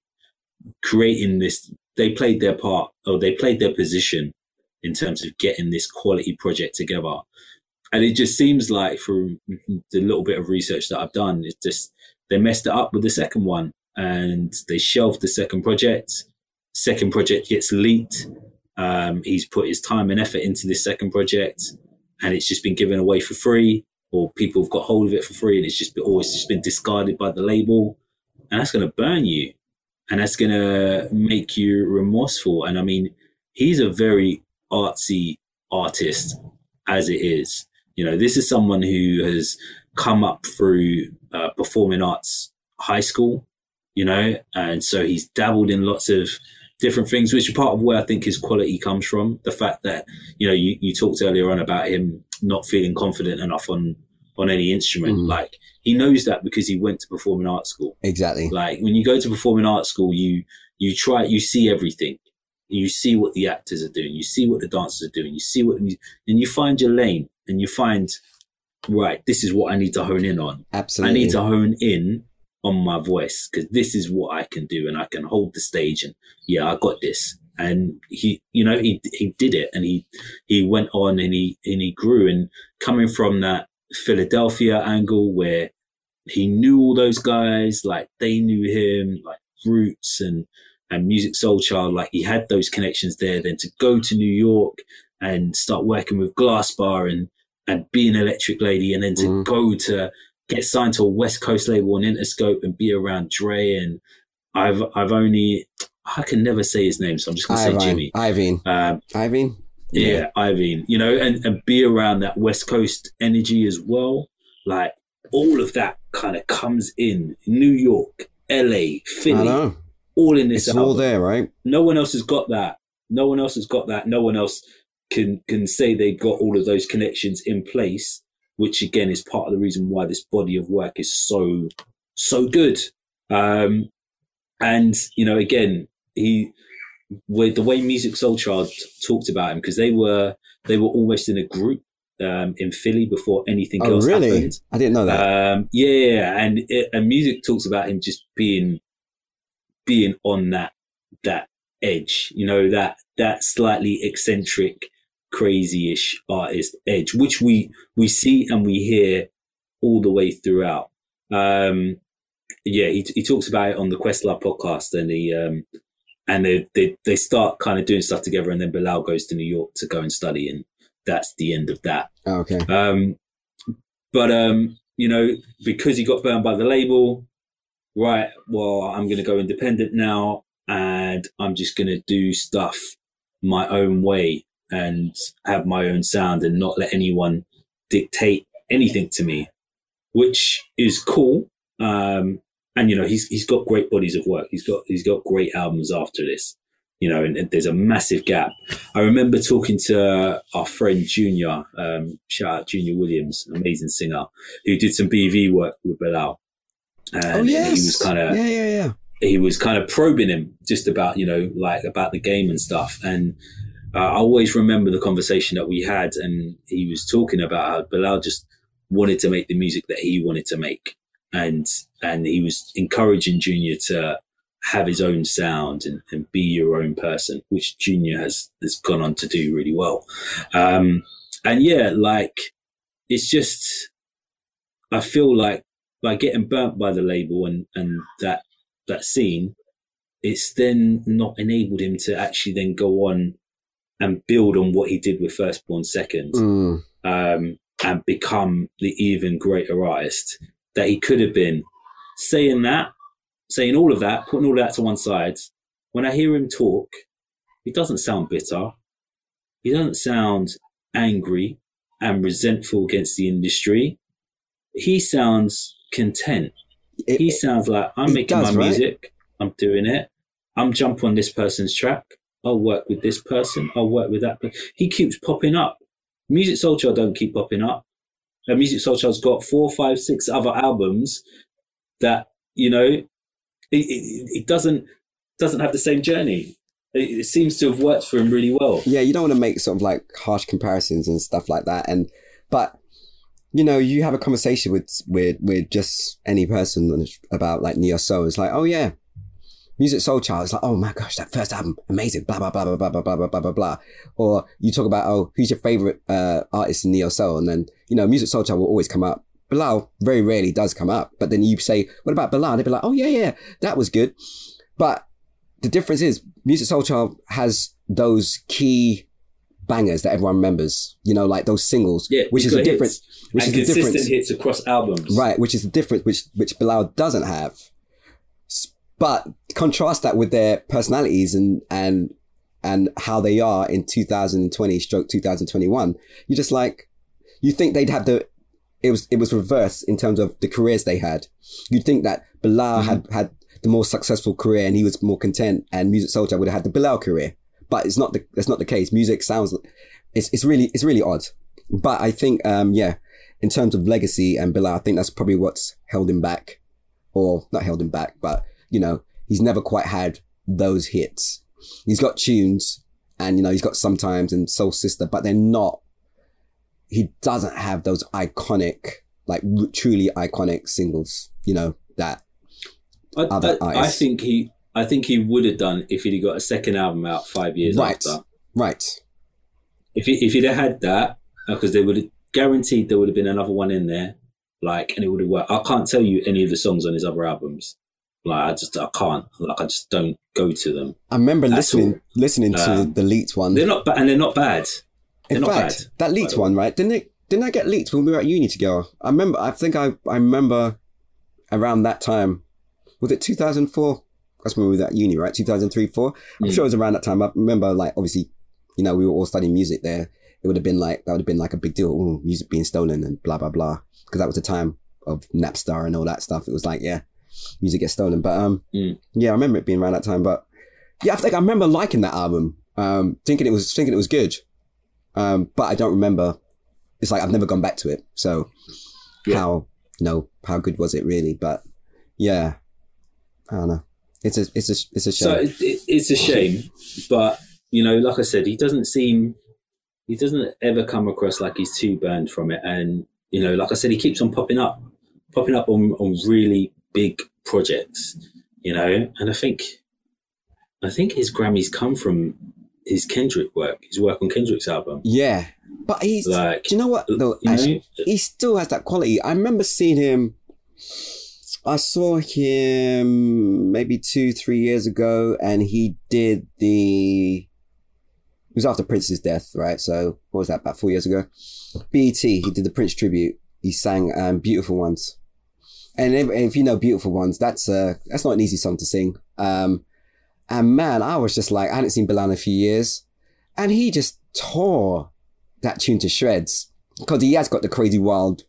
creating this, they played their part or they played their position in terms of getting this quality project together. And it just seems like from the little bit of research that I've done, it's just they messed it up with the second one and they shelved the second project. Second project gets leaked. Um, he's put his time and effort into this second project and it's just been given away for free or people have got hold of it for free and it's just been, always just been discarded by the label. And that's going to burn you and that's going to make you remorseful. And I mean, he's a very artsy artist as it is. You know, this is someone who has come up through uh, performing arts high school, you know, and so he's dabbled in lots of different things, which is part of where I think his quality comes from. The fact that, you know, you, you talked earlier on about him not feeling confident enough on on any instrument. Mm. Like he knows that because he went to performing arts school. Exactly. Like when you go to performing arts school, you you try you see everything you see what the actors are doing, you see what the dancers are doing, you see what, and you find your lane and you find, right, this is what I need to hone in on. Absolutely. I need to hone in on my voice because this is what I can do and I can hold the stage and yeah, I got this. And he, you know, he, he did it and he, he went on and he, and he grew and coming from that Philadelphia angle where he knew all those guys, like they knew him, like Roots and, and Musiq Soulchild, like he had those connections there. Then to go to New York and start working with Glasper and and be an Electric Lady, and then to mm. go to get signed to a West Coast label on Interscope and be around Dre and I've I've only I can never say his name, so I'm just gonna say Jimmy. Ivan. Um, Ivan. Yeah, yeah, Ivan. You know, and, and be around that West Coast energy as well. Like all of that kind of comes in New York, LA, Philly all in this. It's album. all there, right? No one else has got that. No one else has got that. No one else can can say they've got all of those connections in place, which again is part of the reason why this body of work is so so good. Um, and you know, again, he with the way Musiq Soulchild talked about him because they were they were almost in a group um, in Philly before anything oh, else really? happened. I didn't know that. Um, yeah, and it, and Musiq talks about him just being being on that that edge, you know, that that slightly eccentric, crazy-ish artist edge, which we we see and we hear all the way throughout. Um, yeah, he, he talks about it on the Questlove podcast, and he um, and they, they they start kind of doing stuff together, and then Bilal goes to New York to go and study, and that's the end of that. Oh, okay. Um, but um, you know, because he got burned by the label, right, well, I'm going to go independent now and I'm just going to do stuff my own way and have my own sound and not let anyone dictate anything to me, which is cool. Um, and you know, he's, he's got great bodies of work. He's got, he's got great albums after this, you know, and, and there's a massive gap. I remember talking to our friend Junior, um, shout out Junior Williams, amazing singer who did some BV work with Bilal and oh, yes. he was kind of yeah, yeah, yeah. He was kind of probing him just about you know like about the game and stuff. And uh, I always remember the conversation that we had, and he was talking about how Bilal just wanted to make the music that he wanted to make, and and he was encouraging Junior to have his own sound and, and be your own person, which Junior has has gone on to do really well. Um, and yeah, like it's just I feel like by getting burnt by the label and and that that scene, it's then not enabled him to actually then go on and build on what he did with Firstborn Second, mm. um, and become the even greater artist that he could have been. Saying that, saying all of that, putting all that to one side, when I hear him talk, he doesn't sound bitter. He doesn't sound angry and resentful against the industry. He sounds content. It, he sounds like I'm making does, my music. I'm doing it. I'm jump on this person's track. I'll work with this person. I'll work with that. He keeps popping up. Musiq Soulchild don't keep popping up. And Musiq Soulchild's got four, five, six other albums that you know it, it, it doesn't doesn't have the same journey. it, it seems to have worked for him really well. yeah, you don't want to make sort of like harsh comparisons and stuff like that. And but you know, you have a conversation with with with just any person about like neo soul. It's like, oh yeah, Musiq Soulchild. It's like, oh my gosh, that first album, amazing. Blah blah blah blah blah blah blah blah blah blah blah. Or you talk about oh, who's your favorite uh, artist in neo soul, and then you know, Musiq Soulchild will always come up. Bilal very rarely does come up, but then you say, what about Bilal? They'd be like, oh yeah yeah, that was good. But the difference is, Musiq Soulchild has those key bangers that everyone remembers. You know, like those singles, Yeah, which is the difference. Which and is the consistent difference, hits across albums. right? Which is the difference, which which Bilal doesn't have. But contrast that with their personalities and and and how they are in 2020 stroke 2021 you're just like you think they'd have the it was it was reversed in terms of the careers they had. You'd think that Bilal had had the more successful career and he was more content and Musiq Soulchild would have had the Bilal career. But it's not the that's not the case. Music sounds it's it's really it's really odd. But I think um yeah in terms of legacy and Bilal I think that's probably what's held him back. Or not held him back but you know he's never quite had those hits he's got tunes and you know he's got sometimes and soul sister but they're not he doesn't have those iconic like r- truly iconic singles you know that I, Other I, I think he, I think he would have done if he'd got a second album out five years Right. after. right If he, if he'd have had that, uh, because they would have guaranteed there would have been another one in there, like, and it would have worked. I can't tell you any of the songs on his other albums. Like, I just, I can't. Like, I just don't go to them. i remember listening all. listening to Um, the leaked one They're not, ba- and they're not bad. They're in not fact bad, that leaked one right didn't it didn't that get leaked when we were at uni together i remember i think i i remember around that time was it 2004 that's when we were at uni right 2003 4 i'm Mm. sure it was around that time i remember like obviously you know we were all studying music there it would have been like that would have been like a big deal Ooh, music being stolen and blah blah blah because that was the time of Napster and all that stuff it was like yeah music gets stolen. But um Mm. yeah i remember it being around that time but yeah i think i remember liking that album um thinking it was thinking it was good. Um but i don't remember. It's like i've never gone back to it. So Yeah. how you know how good was it really? But yeah i don't know. It's a it's a it's a So shame. it, it, it's a shame, but you know, like I said, he doesn't seem, he doesn't ever come across like he's too burned from it. And you know, like I said, he keeps on popping up, popping up on on really big projects. You know, and I think, I think his Grammys come from his Kendrick work, his work on Kendrick's album. yeah but he's Like, do you know what though you know, he still has that quality. I remember seeing him. I saw him maybe two, three years ago, and he did the. It was after Prince's death, right? So what was that? About four years ago. BET. He did the Prince tribute. He sang um, "Beautiful Ones," and if, if you know "Beautiful Ones," that's uh that's not an easy song to sing. Um, and man, I was just like, I hadn't seen Bilal in a few years, and he just tore that tune to shreds because he has got the crazy wild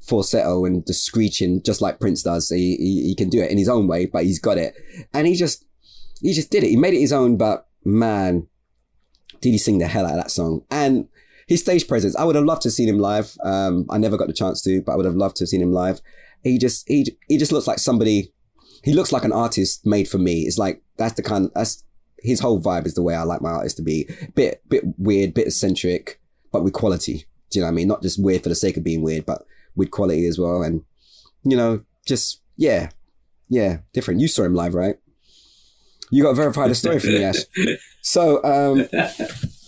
falsetto and the screeching just like Prince does. He, he he can do it in his own way, but he's got it, and he just he just did it. He made it his own, but man, did he sing the hell out of that song? And his stage presence, I would have loved to have seen him live. Um, I never got the chance to, but I would have loved to have seen him live. He just he he just looks like somebody. He looks like an artist made for me. It's like that's the kind. That's his whole vibe is the way I like my artist to be. Bit bit weird, bit eccentric, but with quality. Do you know what I mean? Not just weird for the sake of being weird, but with quality as well. And you know, just yeah, yeah, different. You saw him live, right? You got to verify the story for me, Ash. So, um,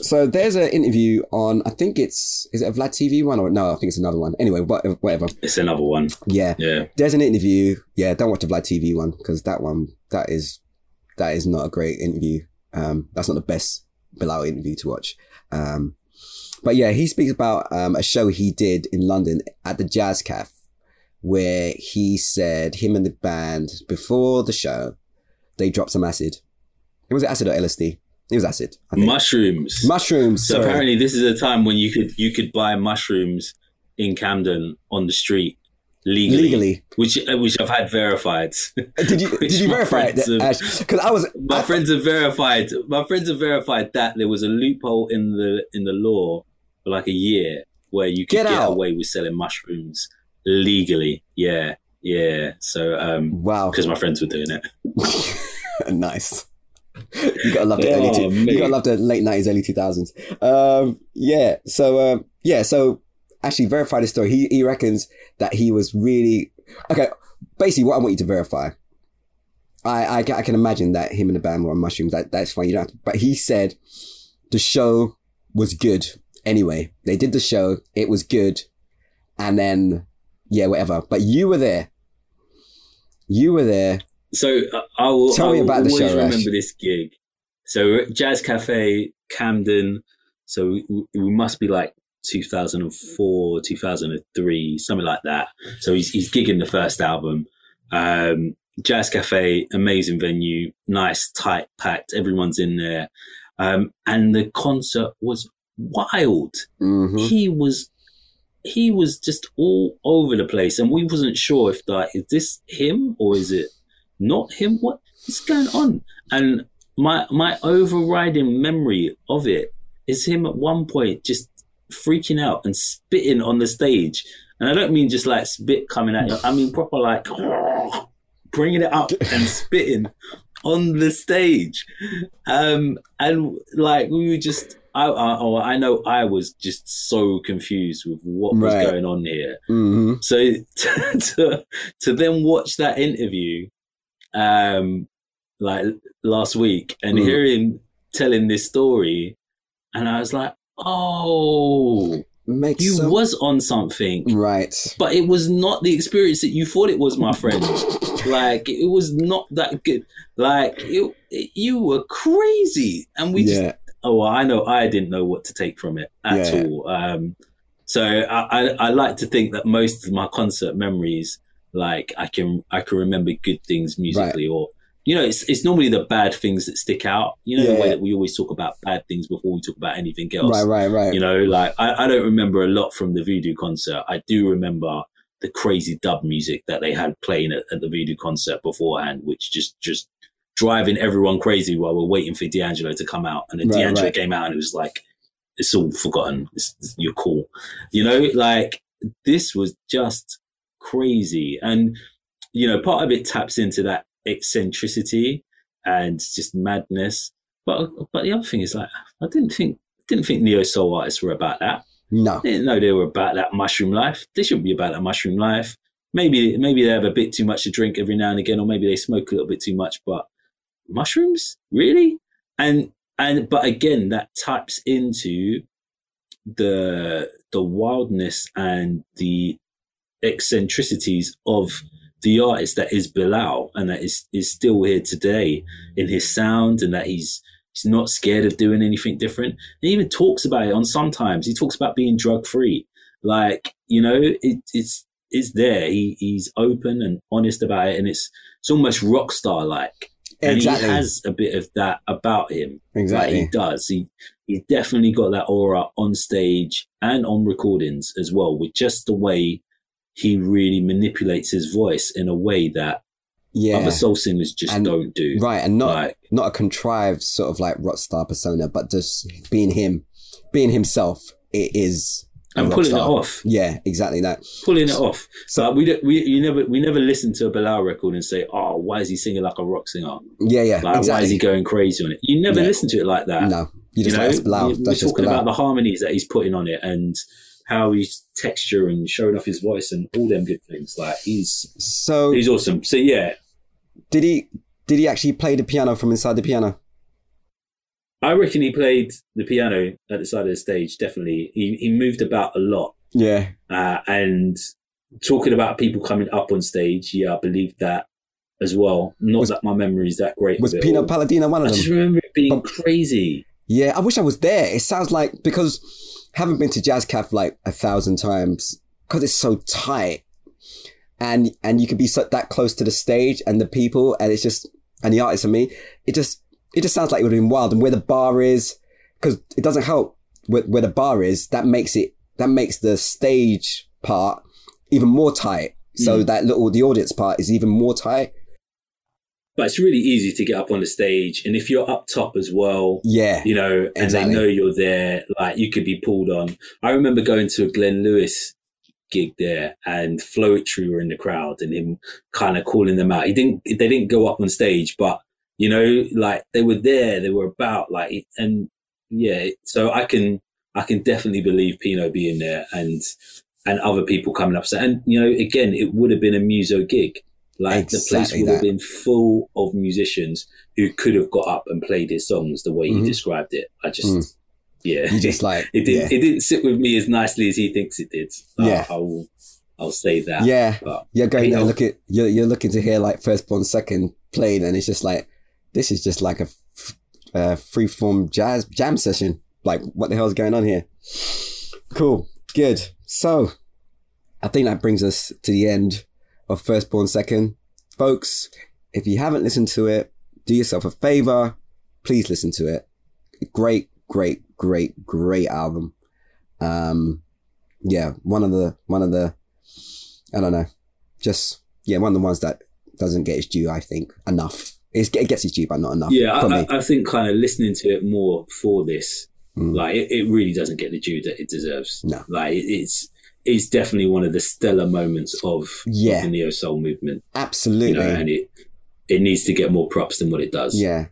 so there's an interview on. I think it's is it a Vlad TV one or no? I think it's another one. Anyway, what- whatever. it's another one. Yeah, Yeah, there's an interview. Yeah, don't watch the Vlad TV one because that one that is that is not a great interview. Um, that's not the best Bilal interview to watch. Um, but yeah, he speaks about um, a show he did in London at the Jazz Cafe, where he said him and the band before the show they dropped some acid. It was acid or LSD. It was acid. Mushrooms. Mushrooms. So sorry. apparently, this is a time when you could you could buy mushrooms in Camden on the street legally, legally. which uh, which I've had verified. Did you did you verify it? Because I was my I- friends have verified. My friends have verified that there was a loophole in the in the law for like a year where you could Get get, away with selling mushrooms legally. Yeah, yeah. So um, wow. because my friends were doing it. nice. you gotta love the Oh, early two, you gotta love the late nineties, early two thousands. Um, yeah. So um, yeah. So actually, verify this story. He he reckons that he was really okay. Basically, what I want you to verify. I, I, I can imagine that him and the band were on mushrooms. That that's fine. You don't. Have to, but he said the show was good. Anyway, they did the show. It was good, and then yeah, whatever. But you were there. You were there. So uh, I will, Tell I me about the show, Ash. remember this gig. So Jazz Cafe, Camden. So we, we must be like 2004, 2003, something like that. So he's, he's gigging the first album. Um, Jazz Cafe, amazing venue, nice, tight, packed. Everyone's in there. Um, and the concert was wild. hmm He was, he was just all over the place. And we wasn't sure if like, is this him or is it not him? What is going on? And my, my overriding memory of it is him at one point just freaking out and spitting on the stage. And I don't mean just like spit coming at you. I mean proper like bringing it up and spitting on the stage. Um, and like we were just, I, I, oh, I know I was just so confused with what was Right. going on here. hmm So to, to, to then watch that interview, um, like last week and Mm. hear him telling this story, and I was like, oh, Makes you so- was on something. right. But it was not the experience that you thought it was, my friend. like it was not that good. Like it, it- you were crazy, and we just oh, well, I know I didn't know what to take from it at Yeah. all. Um, so I, I, I like to think that most of my concert memories, like I can, I can remember good things musically, or you know, it's it's normally the bad things that stick out. You know, the way Yeah. that we always talk about bad things before we talk about anything else. Right. Right. Right. You know, like I, I don't remember a lot from the Voodoo concert. I do remember the crazy dub music that they had playing at, at the Voodoo concert beforehand, which just just driving everyone crazy while we're waiting for D'Angelo to come out. And then Right, D'Angelo right. came out and it was like, it's all forgotten. It's, you're cool. You know, like this was just crazy. And, you know, part of it taps into that eccentricity and just madness. But, but the other thing is like, I didn't think, didn't think neo soul artists were about that. No. They didn't know they were about that mushroom life. They shouldn't be about that mushroom life. Maybe maybe they have a bit too much to drink every now and again, or maybe they smoke a little bit too much. But mushrooms, really? And and but again, that taps into the the wildness and the eccentricities of the artist that is Bilal, and that is is still here today in his sound, and that he's he's not scared of doing anything different. He even talks about it on sometimes. He talks about being drug free. Like, you know, it, it's it's there. He he's open and honest about it and it's it's almost rock star like. And Exactly. he has a bit of that about him. Like Exactly. he does. He he's definitely got that aura on stage and on recordings as well, with just the way he really manipulates his voice in a way that yeah. other soul singers just And- don't do. Right. And not Like, not a contrived sort of like rock star persona, but just being him, being himself. It is. and pulling it off. Yeah. Exactly that. pulling it off. So- So we don't, we you never we never listen to a Bilal record and say, oh, why is he singing like a rock singer? Yeah. Yeah. Like why is he going crazy on it? You never Yeah. listen to it like that. No. You just you know, like Bilal. we- we're talking about the harmonies that he's putting on it and how he's texture and showing off his voice and all them good things. Like he's so he's awesome. So yeah, did he? Did he actually play the piano from inside the piano? I reckon he played the piano at the side of the stage. Definitely, he he moved about a lot. Yeah. Uh, and talking about people coming up on stage, yeah, I believe that as well. Not Was- that my memory is that great. Was Pino all. Palladino one I of just remember it being But- crazy. Yeah, I wish I was there. It sounds like because having been to Jazz Cafe like a thousand times, because it's so tight, and and you could be so that close to the stage and the people, and it's just and the artists and me. It just it just sounds like it would have been wild. And where the bar is, because it doesn't help where, where the bar is. That makes it that makes the stage part even more tight. So Mm. that little the audience part is even more tight. But it's really easy to get up on the stage, and if you're up top as well, Yeah, you know, and Exactly. they know you're there, like you could be pulled on. I remember going to a Glenn Lewis gig there, and Floetry were in the crowd, and him kind of calling them out. He didn't, they didn't go up on stage, but You know, like they were there, they were about, like, and yeah. So I can, I can definitely believe Pino being there and and other people coming up. So, and you know, again, it would have been a muso gig. Like Exactly the place would have been full of musicians who could have got up and played his songs the way Mhm. he described it. I just, Mm. yeah, You just like, it didn't. yeah, It didn't sit with me as nicely as he thinks it did. Uh, Yeah. I'll, I'll say that. yeah. But You're going know. look at you're you're looking to hear like first born second played, and it's just like this is just like a, f- a free form jazz jam session. Like what the hell's going on here? Cool, good. So I think that brings us to the end of first born second, folks. If you haven't listened to it, do yourself a favor. Please listen to it. Great, great, great, great album. Um, yeah, one of the one of the I don't know, just yeah, one of the ones that doesn't get its due. I think enough. It's, it gets its due, but not enough. yeah, for I, me. I, I think kind of listening to it more for this, Mm. like it, it really doesn't get the due that it deserves. No. like it, it's it's definitely one of the stellar moments of, Yeah. the neo soul movement. You Absolutely. know, and it it needs to get more props than what it does. Yeah,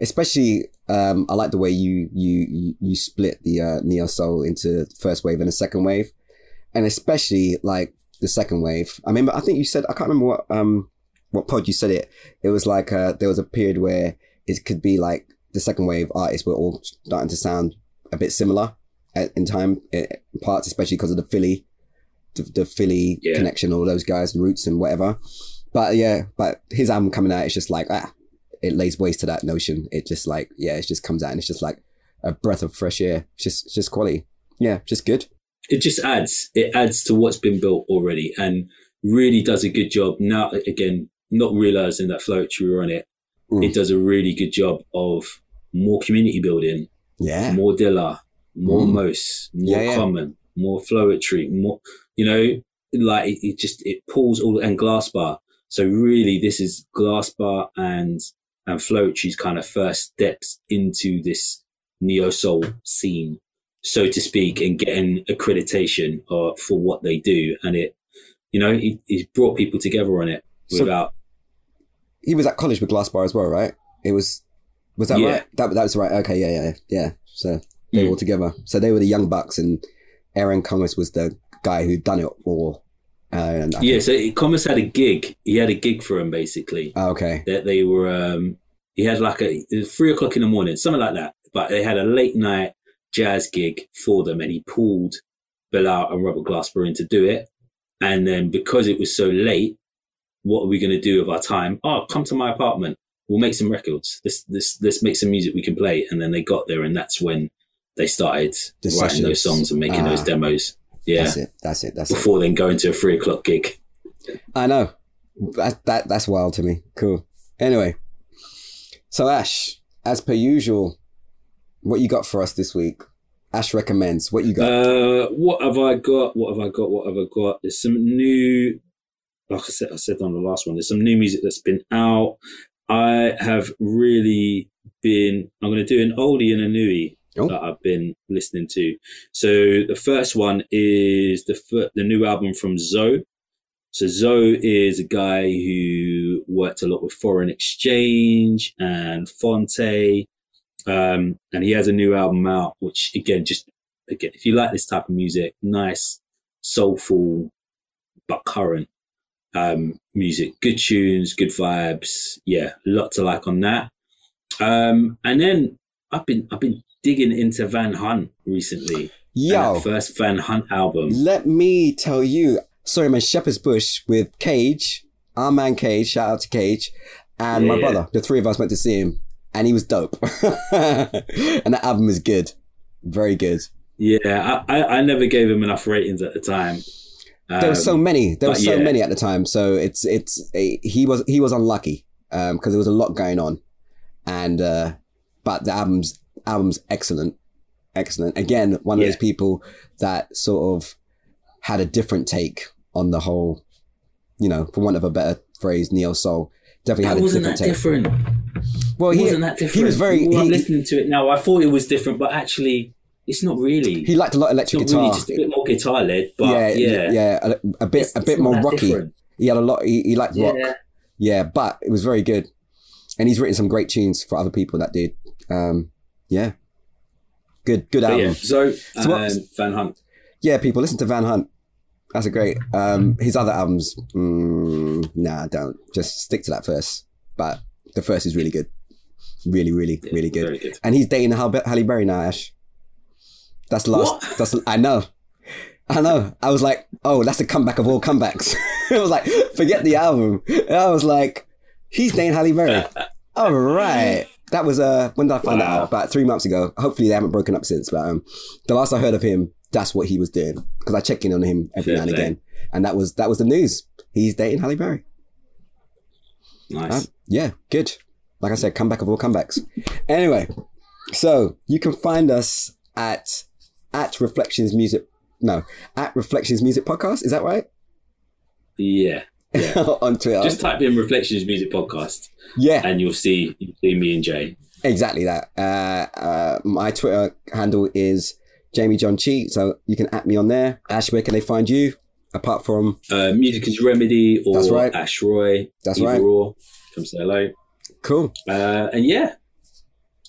especially um, I like the way you you you, you split the uh, neo soul into first wave and a second wave, and especially like the second wave. I remember I think you said I can't remember what um what pod you said it. It was like uh, there was a period where it could be like the second wave artists were all starting to sound a bit similar in time eh, parts, especially because of the Philly the, the Philly Yeah. connection, all those guys, roots and whatever. But yeah, but his album coming out, it's just like ah, it lays waste to that notion. It just like yeah, it just comes out and it's just like a breath of fresh air. It's just it's just quality. Yeah, just good. it just adds it adds to what's been built already and really does a good job now again not realizing that floetry were on it Mm. it does a really good job of more community building Yeah, more dilla more Mm. more Yeah, yeah. common more floetry more you know like it, it just it pulls all and Glasper so really this is Glasper and and floetry's kind of first steps into this neo soul scene so to speak, and getting accreditation uh, for what they do. And it, you know, it, it brought people together on it So- without, he was at college with Glasper as well, right? It was was that Yeah. right? That was right. Okay, yeah, yeah, yeah. So they were Mm. all together. So they were the young bucks, and Aaron Comess was the guy who'd done it all. And I yeah. think- So it- had a gig. He had a gig for him basically. Oh, okay. That they were, um, he had like a it was three o'clock in the morning, something like that. But they had a late night jazz gig for them, and he pulled Bilal and Robert Glasper in to do it. And then because it was so late, what are we going to do with our time? Oh, come to my apartment. We'll make some records. Let's, let's, let's make some music we can play. And then they got there, and that's when they started The writing those songs and making those Ah. demos. Yeah. That's it. That's it. That's it. Before then going to a three o'clock gig. I know. That, that that's wild to me. Cool. Anyway, so Ash, as per usual, what you got for us this week? Ash recommends. What you got? Uh, what have I got? What have I got? What have I got? There's some new, like I said, I said on the last one. There's some new music that's been out. I have really been. I'm going to do an oldie and a newie Oh. that I've been listening to. So the first one is the the new album from Zoe. So Zo! is a guy who worked a lot with foreign exchange and Phonte. Um, and he has a new album out, which again, just again, if you like this type of music, nice, soulful, but current um, music, good tunes, good vibes. Yeah, lot to like on that. Um, and then I've been I've been digging into Van Hunt recently. That first Van Hunt album. let me tell you. Sorry, my Shepherd's Bush with Cage, our man Cage. Shout out to Cage, and my brother. The three of us went to see him, and he was dope. and that album is good, very good. Yeah, I, I, I never gave him enough ratings at the time. there were so Um, many. There were so yeah. many at the time. So it's it's he was he was unlucky because there was a lot going on, and uh, but the album's album's excellent, excellent. Again, one of Yeah. those people that sort of had a different take on the whole, you know, for want of a better phrase, neo soul. Definitely had a wasn't different that take. different. Well, he wasn't that different. he was very Well, I'm listening to it now. I thought it was different, but actually, it's not really. he liked a lot of electric guitar. really just a bit more guitar led, but yeah, yeah, yeah, a, a bit It's- a bit more rocky. different. He had a lot. He, he liked rock. Yeah. Yeah, but it was very good. and he's written some great tunes for other people that did. Um, yeah, good, good album. yeah, so, So what- um, Van Hunt. Yeah, people listen to Van Hunt. That's a great. Um, his other albums, mm, nah, don't. Just stick to that first. But the first is really good, really, really, Yeah, really good. Good. And he's dating Halle, Halle Berry now, Ash. That's the last. What? That's I know, I know. I was like, oh, that's the comeback of all comebacks. I was like, forget the album. And I was like, he's dating Halle Berry. all right. That was uh when did I find that out? About three months ago. Hopefully they haven't broken up since. But um, the last I heard of him, that's what he was doing because I check in on him every Fair now and again, and that was that was the news. He's dating Halle Berry. Nice. Um, yeah, good. Like I said, comeback of all comebacks. Anyway, so you can find us at at Reflections Music. No, at Reflections Music Podcast. Is that right? yeah. on Twitter. Just type in Reflections Music Podcast yeah, and you'll see you'll see me and Jay. exactly that. Uh, uh, my Twitter handle is Jamie John Cheat, so you can at me on there. Ash, where can they find you? Apart from Uh, Music is Remedy or That's right. Ash Roy. That's either right. Or. Come say hello. cool, Uh, and yeah,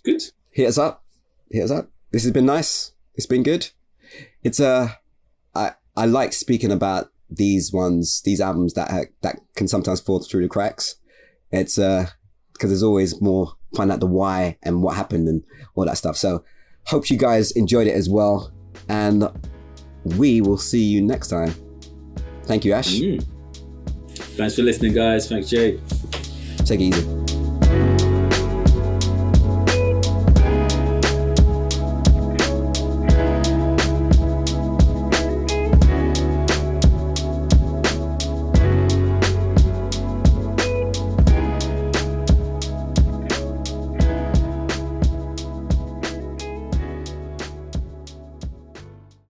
good. hit us up. Hit us up. This has been nice. It's been good. It's uh, I I like speaking about these ones, these albums that ha- that can sometimes fall through the cracks. It's uh, because there's always more find out the why and what happened and all that stuff. So, hope you guys enjoyed it as well, and we will see you next time. Thank you, Ash. Mm. Thanks for listening, guys. Thanks, Jay. Take it easy.